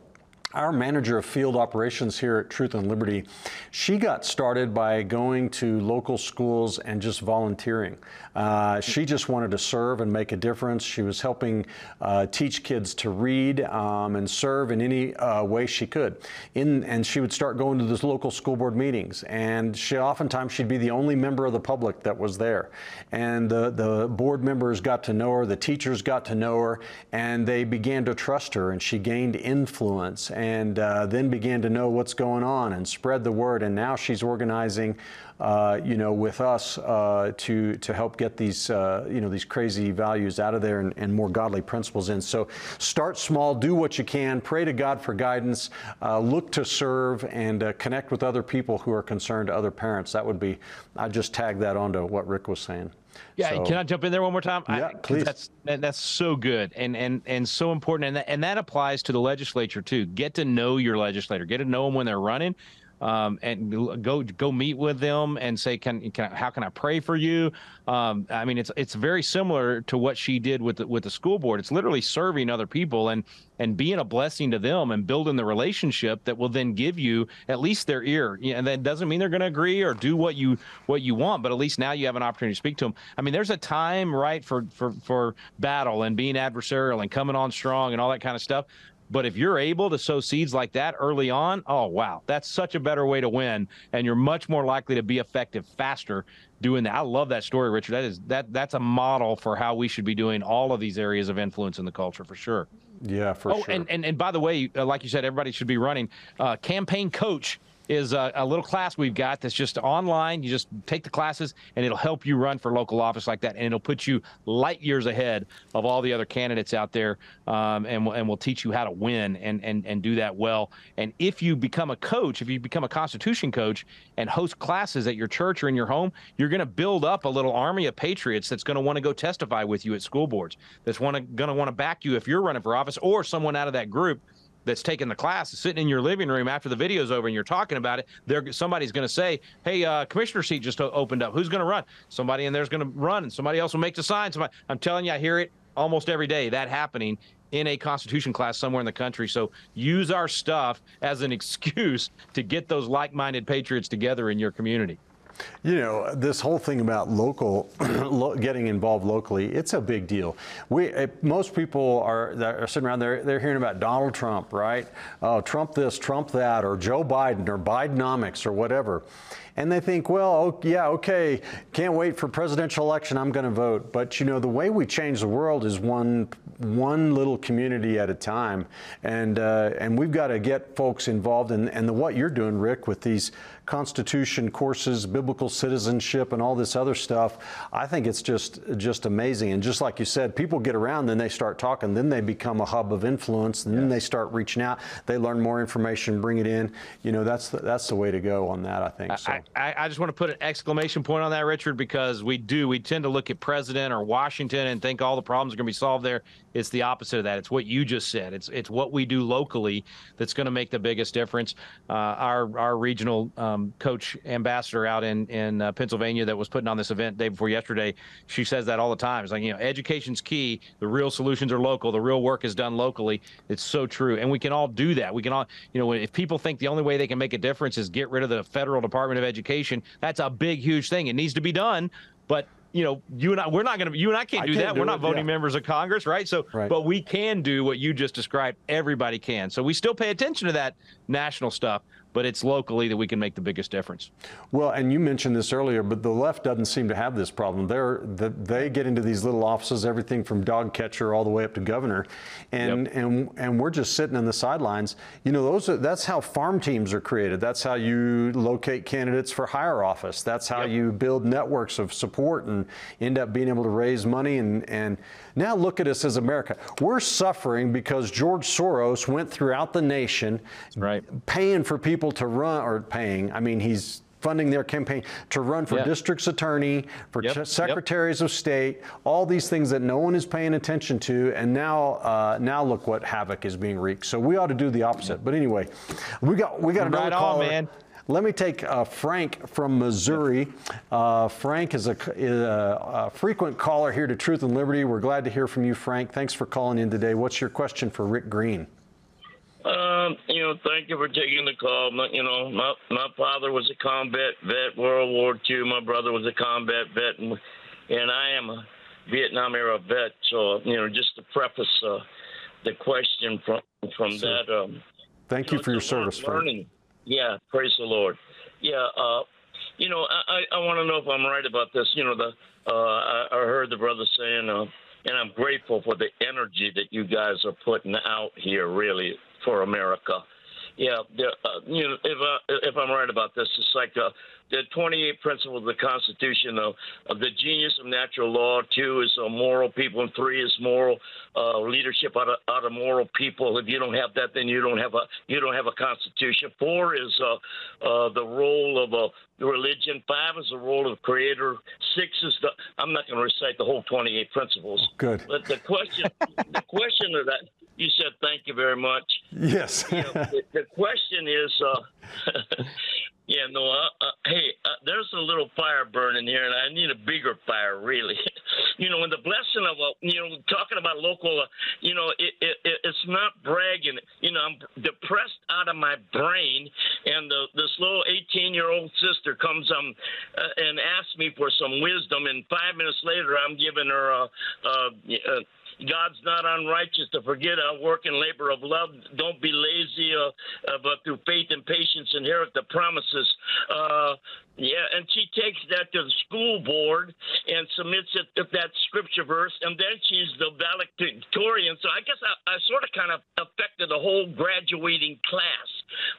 Speaker 1: our manager of field operations here at Truth and Liberty, she got started by going to local schools and just volunteering. Uh, she just wanted to serve and make a difference. She was helping uh, teach kids to read um, and serve in any uh, way she could. In, and she would start going to those local school board meetings. And she oftentimes she'd be the only member of the public that was there. And the, the board members got to know her, the teachers got to know her, and they began to trust her. And she gained influence uh, then began to know what's going on and spread the word. And now she's organizing uh, you know, with us uh, to to help get these uh, you know these crazy values out of there and, and, more godly principles in. So start small, do what you can, pray to God for guidance, uh, look to serve, and uh, connect with other people who are concerned, other parents. That would be I just tag that onto what Rick was saying.
Speaker 2: Yeah, so, can I jump in there one more time?
Speaker 1: Yeah,
Speaker 2: I,
Speaker 1: please.
Speaker 2: That's that's so good and and and so important, and that, and that applies to the legislature too. Get to know your legislator. Get to know them when they're running um, and go go meet with them and say, can, can how can I pray for you? Um, I mean, it's it's very similar to what she did with the, with the school board. It's literally serving other people and and being a blessing to them and building the relationship that will then give you at least their ear. And that doesn't mean they're going to agree or do what you what you want, but at least now you have an opportunity to speak to them. I mean, there's a time right for for for battle and being adversarial and coming on strong and all that kind of stuff. But if you're able to sow seeds like that early on, oh wow, that's such a better way to win, and you're much more likely to be effective faster doing that. I love that story, Richard. That is that that's a model for how we should be doing all of these areas of influence in the culture for sure.
Speaker 1: Yeah, for
Speaker 2: oh,
Speaker 1: sure.
Speaker 2: and, and and by the way, uh, like you said, everybody should be running. Uh, campaign coach is a, a, little class we've got that's just online. You just take the classes and it'll help you run for local office like that. And it'll put you light years ahead of all the other candidates out there. Um, and, and will teach you how to win and, and, and do that well. And if you become a coach, if you become a Constitution coach and host classes at your church or in your home, you're going to build up a little army of patriots that's going to want to go testify with you at school boards, that's going to want to back you if you're running for office or someone out of that group that's taking the class is sitting in your living room after the video's over and you're talking about it, there somebody's going to say, "Hey, uh, commissioner seat just opened up. Who's going to run?" Somebody in there's going to run, and somebody else will make the sign. Somebody, I'm telling you, I hear it almost every day. That happening, in a Constitution class somewhere in the country. So use our stuff as an [laughs] excuse to get those like-minded patriots together in your community.
Speaker 1: You know, this whole thing about local, [clears throat] getting involved locally, it's a big deal. We, eh, most people are, are sitting around there, they're hearing about Donald Trump, right? Uh, Trump this, Trump that, or Joe Biden, or Bidenomics, or whatever and they think, well, oh, yeah, okay, can't wait for presidential election, I'm going to vote. But you know, the way we change the world is one one little community at a time, and uh, and we've got to get folks involved. And and the, what you're doing, Rick, with these Constitution courses, biblical citizenship, and all this other stuff, I think it's just just amazing. And just like you said, people get around, then they start talking, then they become a hub of influence, and then they start reaching out. They learn more information, bring it in. You know, that's the, that's the way to go on that. I think. So.
Speaker 2: I, I, I just want to put an exclamation point on that, Richard, because we do. We tend to look at President or Washington and think all the problems are going to be solved there. It's the opposite of that. It's what you just said. It's it's what we do locally that's going to make the biggest difference. Uh, our our regional um, coach ambassador out in in uh, Pennsylvania that was putting on this event day before yesterday, she says that all the time. It's like you know, education's key. The real solutions are local. The real work is done locally. It's so true, and we can all do that. We can all, you know, if people think the only way they can make a difference is get rid of the federal Department of Education, that's a big, huge thing. It needs to be done, but you know, you and I, we're not going to, you and I can't do can't that. Do we're not voting yeah. members of Congress, right? So, right. but we can do what you just described. Everybody can. So we still pay attention to that national stuff but it's locally that we can make the biggest difference.
Speaker 1: Well, and you mentioned this earlier, but the left doesn't seem to have this problem. They're, they get into these little offices, everything from dog catcher all the way up to governor, and yep. and and we're just sitting on the sidelines. You know, those are, that's how farm teams are created. That's how you locate candidates for higher office. That's how yep. you build networks of support and end up being able to raise money and and now look at us as America. We're suffering because George Soros went throughout the nation,
Speaker 2: right.
Speaker 1: paying for people to run, or paying, I mean, he's funding their campaign to run for district's attorney, for yep. secretaries yep. of state, all these things that no one is paying attention to, and now uh, now look what havoc is being wreaked. So we ought to do the opposite. But anyway, we got we got another right caller. On, man. Let me take uh, Frank from Missouri. Uh, Frank is a, is a, a, frequent caller here to Truth and Liberty. We're glad to hear from you, Frank. Thanks for calling in today. What's your question for Rick Green?
Speaker 12: Um, you know, thank you for taking the call. My, you know, my my father was a combat vet, World War II. My brother was a combat vet, and, and I am a Vietnam era vet. So, you know, just to preface uh, the question from from so, that. Um,
Speaker 1: thank you, know, for your service, Frank.
Speaker 12: Yeah, praise the Lord. Yeah, uh, you know, I, I want to know if I'm right about this. You know, the uh, I, I heard the brother saying, uh, and I'm grateful for the energy that you guys are putting out here, really, for America. Yeah, uh, you know, if uh, if I'm right about this, it's like uh, the 28 principles of the Constitution of, of the genius of natural law. Two is uh, moral people, and three is moral uh, leadership out of, out of moral people. If you don't have that, then you don't have a you don't have a constitution. Four is uh, uh, the role of a religion. Five is the role of the creator. Six is the. I'm not going to recite the whole 28 principles.
Speaker 1: Good.
Speaker 12: But the question, the question of that. You said thank you very much.
Speaker 1: Yes.
Speaker 12: you know, the, the, question is, uh, [laughs] Yeah, no. Uh, uh, hey, uh, there's a little fire burning here, and I need a bigger fire, really. [laughs] you know, when the blessing of a, you know, talking about local, uh, you know, it, it, it, it's not bragging. You know, I'm depressed out of my brain, and the, this little 18 year old sister comes um uh, and asks me for some wisdom, and five minutes later, I'm giving her a. a, a God's not unrighteous to forget our work and labor of love. Don't be lazy, uh, uh, but through faith and patience inherit the promises. Uh, yeah, and she takes that to the school board and submits it to that scripture verse, and then she's the valedictorian. So I guess I, I sort of kind of affected the whole graduating class.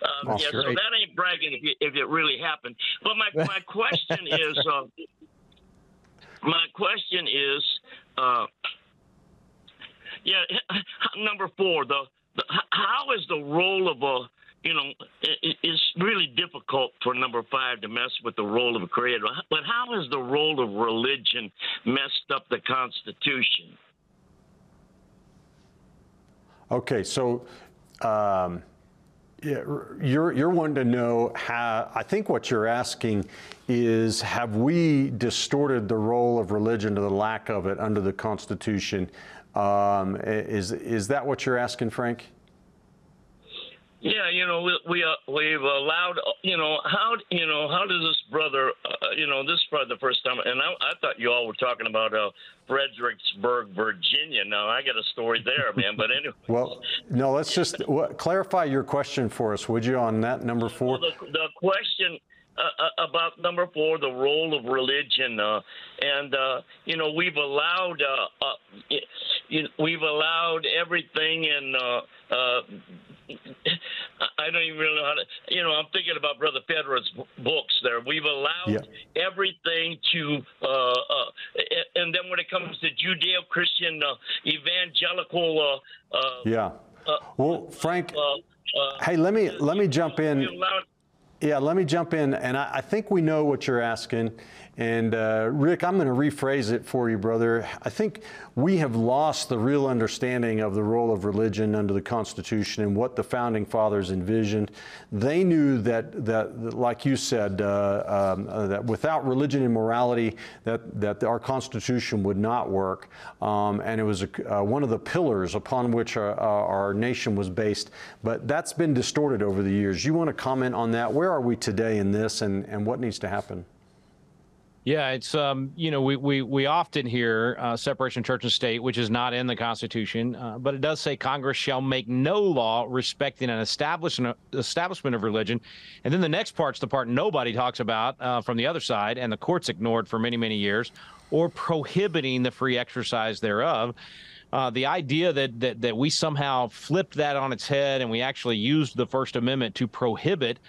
Speaker 12: Um, yeah, so that ain't bragging if, you, if, it really happened. But my my question is, [laughs] uh, my question is. Yeah, [laughs] number four, the, the how is the role of a you know, it, it's really difficult for number five to mess with the role of a creator. But how has the role of religion messed up the Constitution?
Speaker 1: Okay, so um, yeah, you're you're wanting to know how. I think what you're asking is, have we distorted the role of religion to the lack of it under the Constitution? Um, is is that what you're asking, Frank?
Speaker 12: Yeah, you know, we, we uh, we've allowed, you know, how you know how does this brother, uh, you know, this is probably the first time, and I, I thought you all were talking about uh, Fredericksburg, Virginia. Now I got a story there, man. But anyway. [laughs]
Speaker 1: well, no, let's just what, clarify your question for us, would you, on that number four?
Speaker 12: Well, the, the question uh, uh, about number four, the role of religion, uh, and uh, you know we've allowed uh, uh, we've allowed everything in. [laughs] I don't even really know how to. You know, I'm thinking about Brother Federer's books. There, we've allowed yeah. everything to, and then when it comes to Judeo-Christian evangelical.
Speaker 1: yeah. well, Frank. hey, let me let me jump in. Yeah, let me jump in, and I, I, think we know what you're asking. And uh, Rick, I'm going to rephrase it for you, brother. I think we have lost the real understanding of the role of religion under the Constitution and what the founding fathers envisioned. They knew that, that like you said, uh, um, uh, that without religion and morality, that, that our Constitution would not work. Um, and it was a, uh, one of the pillars upon which our, uh, our nation was based. But that's been distorted over the years. You want to comment on that? Where are we today in this, and, and what needs to happen?
Speaker 2: Yeah, it's um, you know, we we we often hear uh, separation of church and state, which is not in the Constitution, uh, but it does say Congress shall make no law respecting an establishment establishment of religion, and then the next part's the part nobody talks about uh, from the other side, and the courts ignored for many many years, or prohibiting the free exercise thereof. Uh, the idea that, that that we somehow flipped that on its head and we actually used the First Amendment to prohibit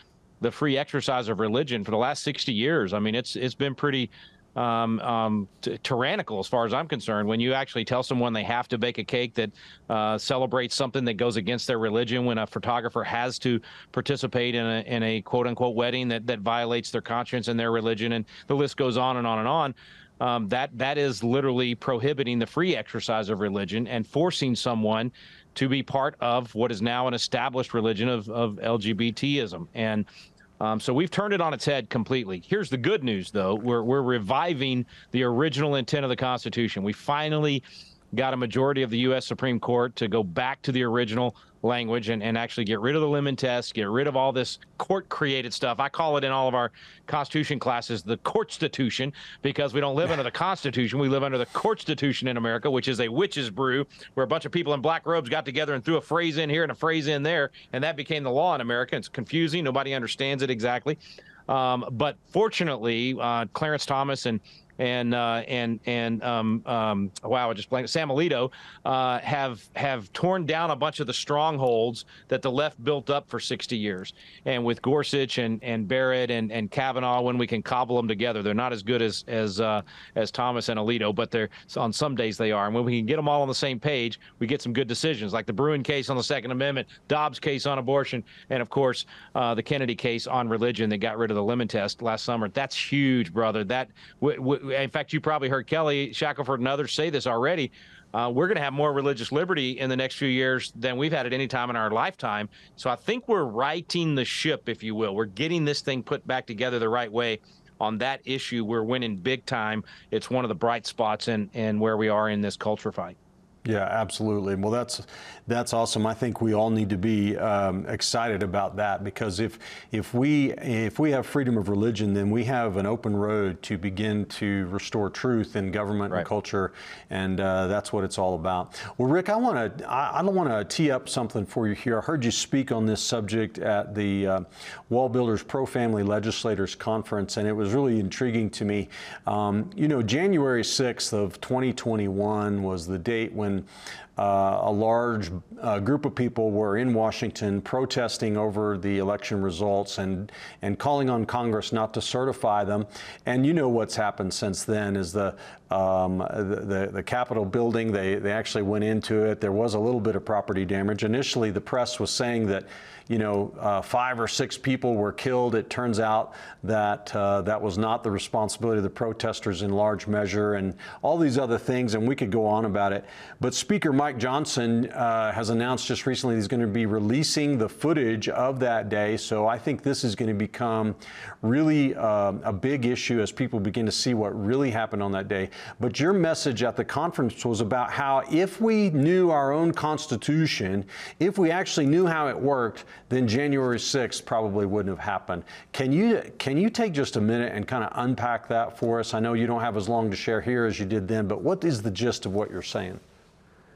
Speaker 2: the free exercise of religion for the last 60 years. I mean, it's it's been pretty um, um, t- tyrannical as far as I'm concerned. When you actually tell someone they have to bake a cake that uh, celebrates something that goes against their religion, when a photographer has to participate in a, in a quote unquote wedding that, that violates their conscience and their religion, and the list goes on and on and on. Um, that that is literally prohibiting the free exercise of religion and forcing someone to be part of what is now an established religion of, of LGBTism. And um, so we've turned it on its head completely. Here's the good news, though: we're we're reviving the original intent of the Constitution. We finally got a majority of the U.S. Supreme Court to go back to the original language and, and actually get rid of the lemon test, get rid of all this court created stuff. I call it in all of our Constitution classes the Courtstitution because we don't live under the Constitution. We live under the Courtstitution in America, which is a witch's brew where a bunch of people in black robes got together and threw a phrase in here and a phrase in there, and that became the law in America. It's confusing. Nobody understands it exactly. Um, but fortunately, uh, Clarence Thomas and and uh, and and um, um, wow, I just blanked. Sam Alito uh, have have torn down a bunch of the strongholds that the left built up for 60 years. And with Gorsuch and and Barrett and and Kavanaugh, when we can cobble them together, they're not as good as as uh, as Thomas and Alito, but they're on some days they are. And when we can get them all on the same page, we get some good decisions, like the Bruen case on the Second Amendment, Dobbs case on abortion, and of course uh, the Kennedy case on religion that got rid of the lemon test last summer. That's huge, brother. That w- w- in fact, you probably heard Kelly Shackelford and others say this already. Uh, we're going to have more religious liberty in the next few years than we've had at any time in our lifetime. So I think we're righting the ship, if you will. We're getting this thing put back together the right way. On that issue, we're winning big time. It's one of the bright spots in, in where we are in this culture fight.
Speaker 1: Yeah, absolutely. Well, that's that's awesome. I think we all need to be um, excited about that because if if we if we have freedom of religion, then we have an open road to begin to restore truth in government right. and culture, and uh, that's what it's all about. Well, Rick, I want to I, I, don't want to tee up something for you here. I heard you speak on this subject at the uh, WallBuilders Pro Family Legislators Conference, and it was really intriguing to me. Um, you know, January 6th of 2021 was the date when uh, a large uh, group of people were in Washington protesting over the election results and, and calling on Congress not to certify them. And you know what's happened since then is the, um, the, the, the, Capitol building, they, they actually went into it. There was a little bit of property damage. Initially, the press was saying that you know, uh, five or six people were killed. It turns out that uh, that was not the responsibility of the protesters in large measure, and all these other things, and we could go on about it. But Speaker Mike Johnson uh, has announced just recently he's going to be releasing the footage of that day. So I think this is going to become really uh, a big issue as people begin to see what really happened on that day. But your message at the conference was about how if we knew our own Constitution, if we actually knew how it worked, then January 6th probably wouldn't have happened. Can you can you take just a minute and kind of unpack that for us? I know you don't have as long to share here as you did then, but what is the gist of what you're saying?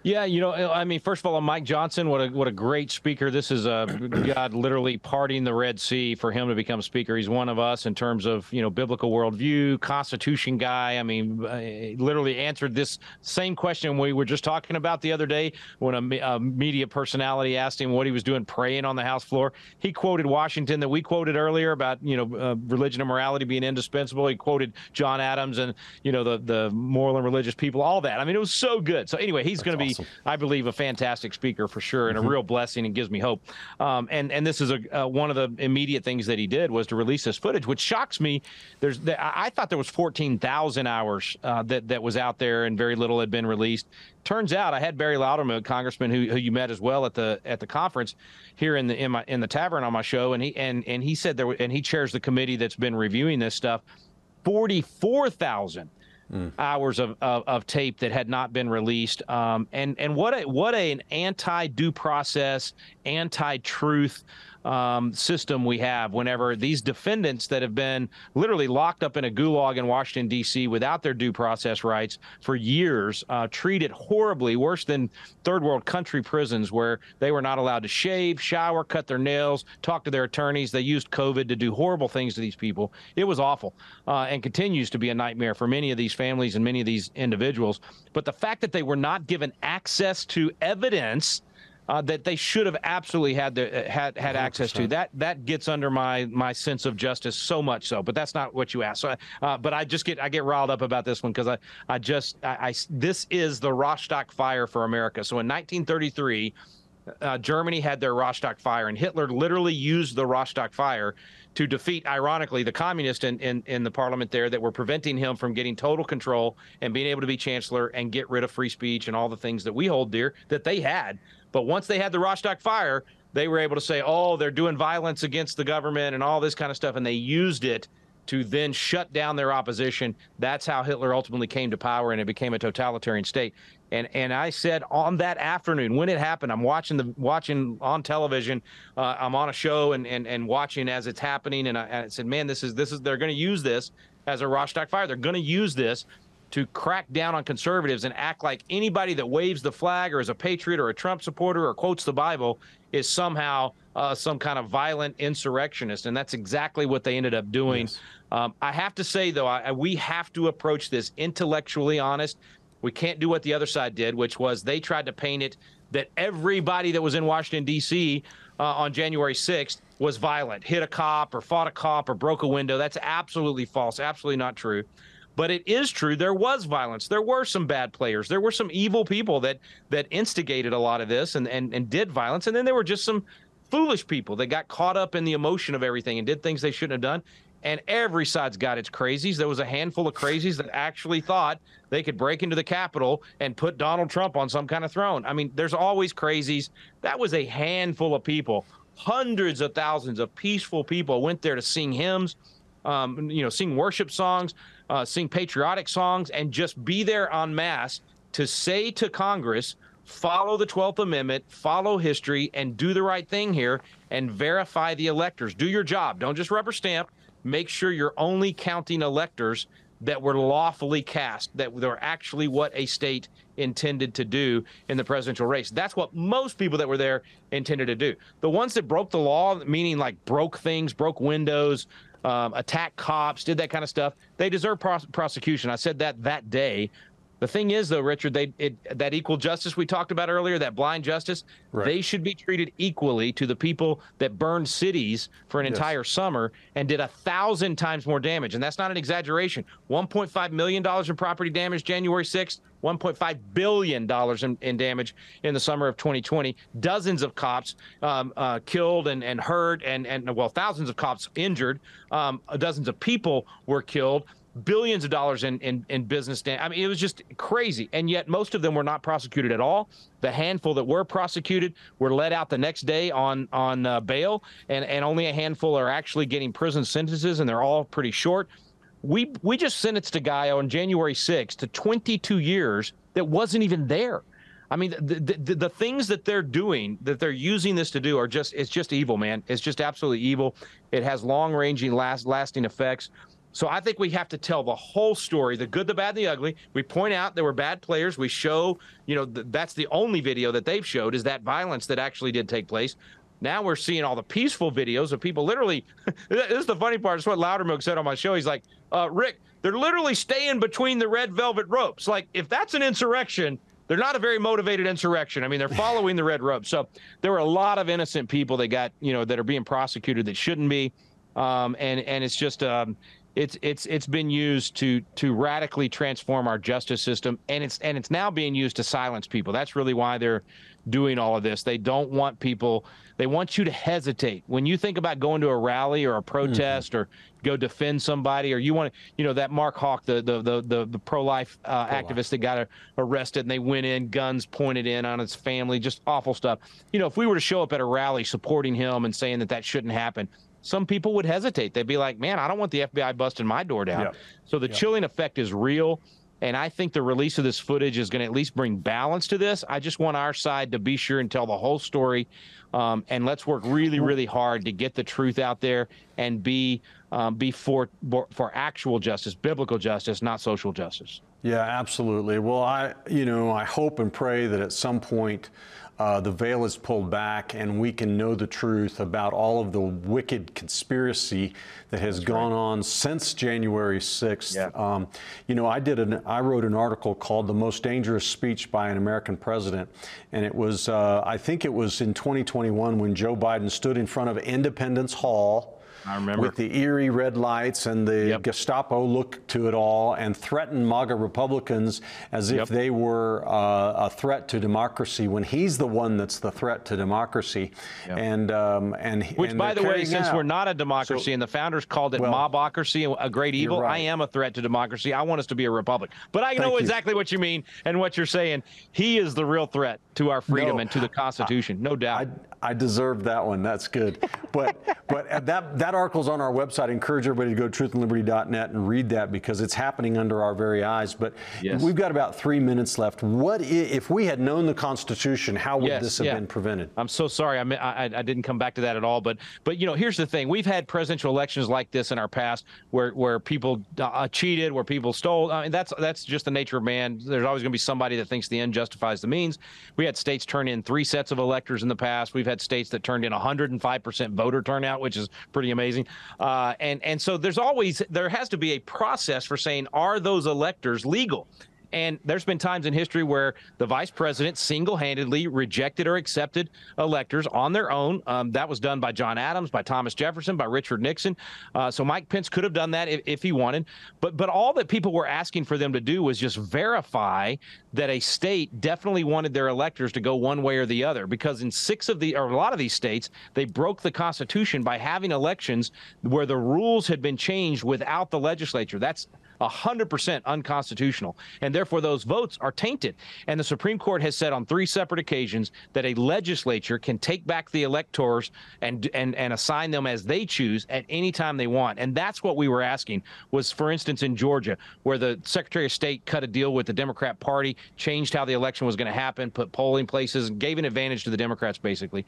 Speaker 2: Yeah, you know, I mean, first of all, Mike Johnson, what a what a great speaker. This is a God literally parting the Red Sea for him to become speaker. He's one of us in terms of you know biblical worldview, Constitution guy. I mean, uh, literally answered this same question we were just talking about the other day when a, a, media personality asked him what he was doing praying on the House floor. He quoted Washington that we quoted earlier about you know uh, religion and morality being indispensable. He quoted John Adams and you know the the moral and religious people, all that. I mean, it was so good. So anyway, he's going to be awesome. I believe, a fantastic speaker for sure, and mm-hmm. a real blessing, and gives me hope. Um, and and this is a uh, one of the immediate things that he did was to release this footage, which shocks me. There's I thought there was 14,000 hours uh, that that was out there, and very little had been released. Turns out, I had Barry Loudermilk, congressman who, who you met as well at the at the conference here in the in my in the tavern on my show, and he and and he said there and he chairs the committee that's been reviewing this stuff. 44,000 mm. hours of, of, of, tape that had not been released. Um, and and what a what a, an anti due process, anti truth um, system we have whenever these defendants that have been literally locked up in a gulag in Washington, D.C., without their due process rights for years, uh, treated horribly, worse than third world country prisons where they were not allowed to shave, shower, cut their nails, talk to their attorneys. They used COVID to do horrible things to these people. It was awful uh, and continues to be a nightmare for many of these families and many of these individuals. But the fact that they were not given access to evidence uh, that they should have absolutely had the, uh, had had 100%. access to. That that gets under my my sense of justice so much so. But that's not what you asked. So, uh, but I just get I get riled up about this one because I I just I, I, this is the Reichstag fire for America. So in 1933. Uh, Germany had their Reichstag fire, and Hitler literally used the Reichstag fire to defeat, ironically, the communists in, in, in, the parliament there that were preventing him from getting total control and being able to be chancellor and get rid of free speech and all the things that we hold dear that they had. But once they had the Reichstag fire, they were able to say, oh, they're doing violence against the government and all this kind of stuff. And they used it to then shut down their opposition. That's how Hitler ultimately came to power and it became a totalitarian state. And and I said on that afternoon when it happened, I'm watching the watching on television. Uh, I'm on a show and, and and watching as it's happening. And I, and I said, man, this is this is they're going to use this as a Reichstag fire. They're going to use this to crack down on conservatives and act like anybody that waves the flag or is a patriot or a Trump supporter or quotes the Bible is somehow uh, some kind of violent insurrectionist. And that's exactly what they ended up doing. Yes. Um, I have to say, though, I, we have to approach this intellectually honest. We can't do what the other side did, which was they tried to paint it that everybody that was in Washington, D.C. Uh, on January 6th was violent, hit a cop or fought a cop or broke a window. That's absolutely false, absolutely not true. But it is true there was violence. There were some bad players. There were some evil people that that instigated a lot of this and and, and did violence. And then there were just some foolish people that got caught up in the emotion of everything and did things they shouldn't have done. And every side's got its crazies. There was a handful of crazies that actually thought they could break into the Capitol and put Donald Trump on some kind of throne. I mean, there's always crazies. That was a handful of people. Hundreds of thousands of peaceful people went there to sing hymns, um, you know, sing worship songs, uh, sing patriotic songs, and just be there en masse to say to Congress, follow the 12th Amendment, follow history, and do the right thing here and verify the electors. Do your job. Don't just rubber stamp. Make sure you're only counting electors that were lawfully cast, that they're actually what a state intended to do in the presidential race. That's what most people that were there intended to do. The ones that broke the law, meaning like broke things, broke windows, um, attacked cops, did that kind of stuff. They deserve pros- prosecution. I said that that day. The thing is, though, Richard, they it, that equal justice we talked about earlier, that blind justice, right. they should be treated equally to the people that burned cities for an yes. entire summer and did a thousand times more damage. And that's not an exaggeration. 1.5 million dollars in property damage January 6th. 1.5 billion dollars in, in, damage in the summer of 2020. Dozens of cops um, uh, killed and, and hurt, and and well, thousands of cops injured. Um, dozens of people were killed billions of dollars in, in, in business. I mean, it was just crazy. And yet, most of them were not prosecuted at all. The handful that were prosecuted were let out the next day on on uh, bail, and, and only a handful are actually getting prison sentences, and they're all pretty short. we we just sentenced a guy on January 6th to 22 years that wasn't even there. I mean, the, the, the, things that they're doing, that they're using this to do, are just it's just evil, man. It's just absolutely evil. It has long-ranging, last lasting effects. So I think we have to tell the whole story, the good, the bad, the ugly. We point out there were bad players. We show, you know, th- that's the only video that they've showed is that violence that actually did take place. Now we're seeing all the peaceful videos of people literally. [laughs] this is the funny part. It's what Loudermilk said on my show. He's like, uh, Rick, they're literally staying between the red velvet ropes. Like, if that's an insurrection, they're not a very motivated insurrection. I mean, they're following the red ropes. So there were a lot of innocent people that got, you know, that are being prosecuted that shouldn't be. Um, and and it's just um, it's it's it's been used to to radically transform our justice system, and it's and it's now being used to silence people. That's really why they're doing all of this. They don't want people. They want you to hesitate when you think about going to a rally or a protest mm-hmm. or go defend somebody, or you want to, you know, that Mark Houck, the the the the, the pro-life uh, pro-life. activist that got arrested, and they went in, guns pointed in on his family, just awful stuff. You know, if we were to show up at a rally supporting him and saying that that shouldn't happen, some people would hesitate. They'd be like, man, I don't want the FBI busting my door down. Yeah. So the yeah. chilling effect is real. And I think the release of this footage is going to at least bring balance to this. I just want our side to be sure and tell the whole story. Um, and let's work really, really hard to get the truth out there and be um, be for for actual justice, biblical justice, not social justice.
Speaker 1: Yeah, absolutely. Well, I you know I hope and pray that at some point uh, the veil is pulled back and we can know the truth about all of the wicked conspiracy that has That's gone right. on since January 6th. Yeah. Um, you know, I did an, I wrote an article called "The Most Dangerous Speech by an American President," and it was, uh, I think it was in 2021 when Joe Biden stood in front of Independence Hall
Speaker 2: I remember.
Speaker 1: With the eerie red lights and the yep. Gestapo look to it all and threatened MAGA Republicans as if yep. they were uh, a threat to democracy when he's the one that's the threat to democracy. Yep. And, um, and
Speaker 2: Which,
Speaker 1: and
Speaker 2: by the way, since
Speaker 1: out.
Speaker 2: we're not a democracy so, and the founders called it well, mobocracy, a great evil, right. I am a threat to democracy. I want us to be a republic. But I know exactly what you mean and what you're saying. He is the real threat to our freedom no, and to the Constitution, no doubt.
Speaker 1: I, I deserve that one. That's good. But but that that article's on our website. I encourage everybody to go to truthandliberty.net and read that because it's happening under our very eyes. But yes. we've got about three minutes left. What if we had known the Constitution? How would yes, this have yeah. been prevented?
Speaker 2: I'm so sorry. I, I I didn't come back to that at all. But but you know, here's the thing: we've had presidential elections like this in our past, where where people uh, cheated, where people stole. I mean, that's that's just the nature of man. There's always going to be somebody that thinks the end justifies the means. We had states turn in three sets of electors in the past. We've had states that turned in 105% voter turnout, which is pretty amazing. Uh, and and so there's always there has to be a process for saying are those electors legal? And there's been times in history where the vice president single handedly rejected or accepted electors on their own. Um, that was done by John Adams, by Thomas Jefferson, by Richard Nixon. Uh, so Mike Pence could have done that if, if he wanted. But, but all that people were asking for them to do was just verify that a state definitely wanted their electors to go one way or the other. Because in six of the, or a lot of these states, they broke the Constitution by having elections where the rules had been changed without the legislature. That's 100% unconstitutional. And therefore, those votes are tainted. And the Supreme Court has said on three separate occasions that a legislature can take back the electors and, and, and assign them as they choose at any time they want. And that's what we were asking was, for instance, in Georgia, where the Secretary of State cut a deal with the Democrat Party, changed how the election was going to happen, put polling places, and gave an advantage to the Democrats, basically.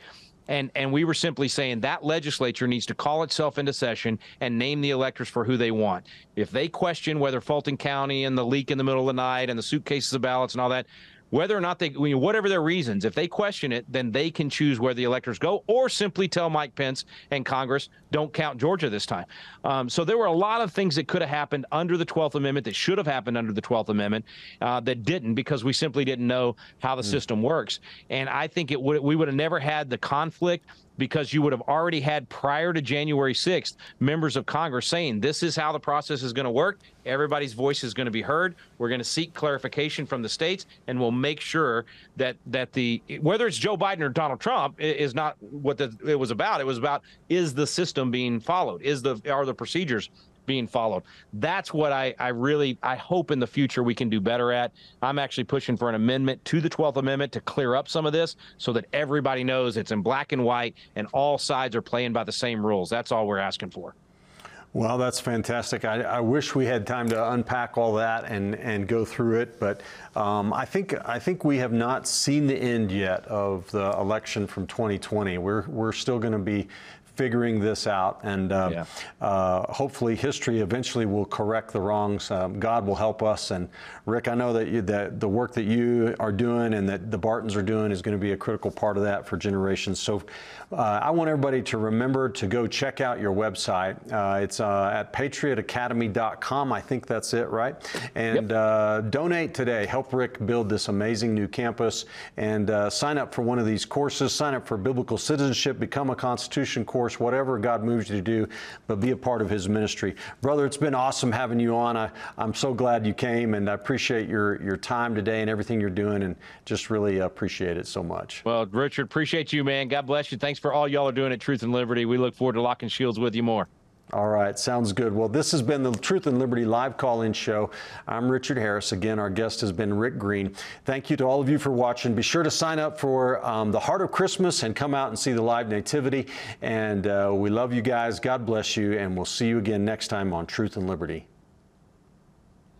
Speaker 2: And, and we were simply saying that legislature needs to call itself into session and name the electors for who they want. If they question whether Fulton County and the leak in the middle of the night and the suitcases of ballots and all that, whether or not they, whatever their reasons, if they question it, then they can choose where the electors go, or simply tell Mike Pence and Congress, don't count Georgia this time. Um, so there were a lot of things that could have happened under the 12th Amendment that should have happened under the 12th Amendment uh, that didn't because we simply didn't know how the mm. system works. And I think it would we would have never had the conflict because you would have already had prior to January 6th members of Congress saying this is how the process is going to work. Everybody's voice is going to be heard. We're going to seek clarification from the states, and we'll make sure that that the whether it's Joe Biden or Donald Trump is not what the, it was about. It was about is the system being followed? Is the are the procedures being followed. That's what I, I really I hope in the future we can do better at. I'm actually pushing for an amendment to the 12th Amendment to clear up some of this so that everybody knows it's in black and white and all sides are playing by the same rules. That's all we're asking for.
Speaker 1: Well, that's fantastic. I, I, wish we had time to unpack all that and, and go through it, but um, I think I think we have not seen the end yet of the election from 2020. We're we're still going to be figuring this out. And uh, yeah. uh, hopefully, history eventually will correct the wrongs. Um, God will help us. And Rick, I know that, you, that the work that you are doing and that the Bartons are doing is going to be a critical part of that for generations. So uh, I want everybody to remember to go check out your website. Uh, it's uh, at patriotacademy.com. I think that's it, right? And yep. Uh, donate today. Help Rick build this amazing new campus and sign up for one of these courses. Sign up for biblical citizenship, become a Constitution course whatever God moves you to do, but be a part of His ministry. Brother, it's been awesome having you on. I, I'm so glad you came, and I appreciate your, your time today and everything you're doing, and just really appreciate it so much.
Speaker 2: Well, Richard, appreciate you, man. God bless you. Thanks for all y'all are doing at Truth and Liberty. We look forward to locking shields with you more.
Speaker 1: All right, sounds good. Well, this has been the Truth and Liberty live call in show. I'm Richard Harris. Again, our guest has been Rick Green. Thank you to all of you for watching. Be sure to sign up for um, the Heart of Christmas and come out and see the live nativity. And uh, we love you guys. God bless you. And we'll see you again next time on Truth and Liberty.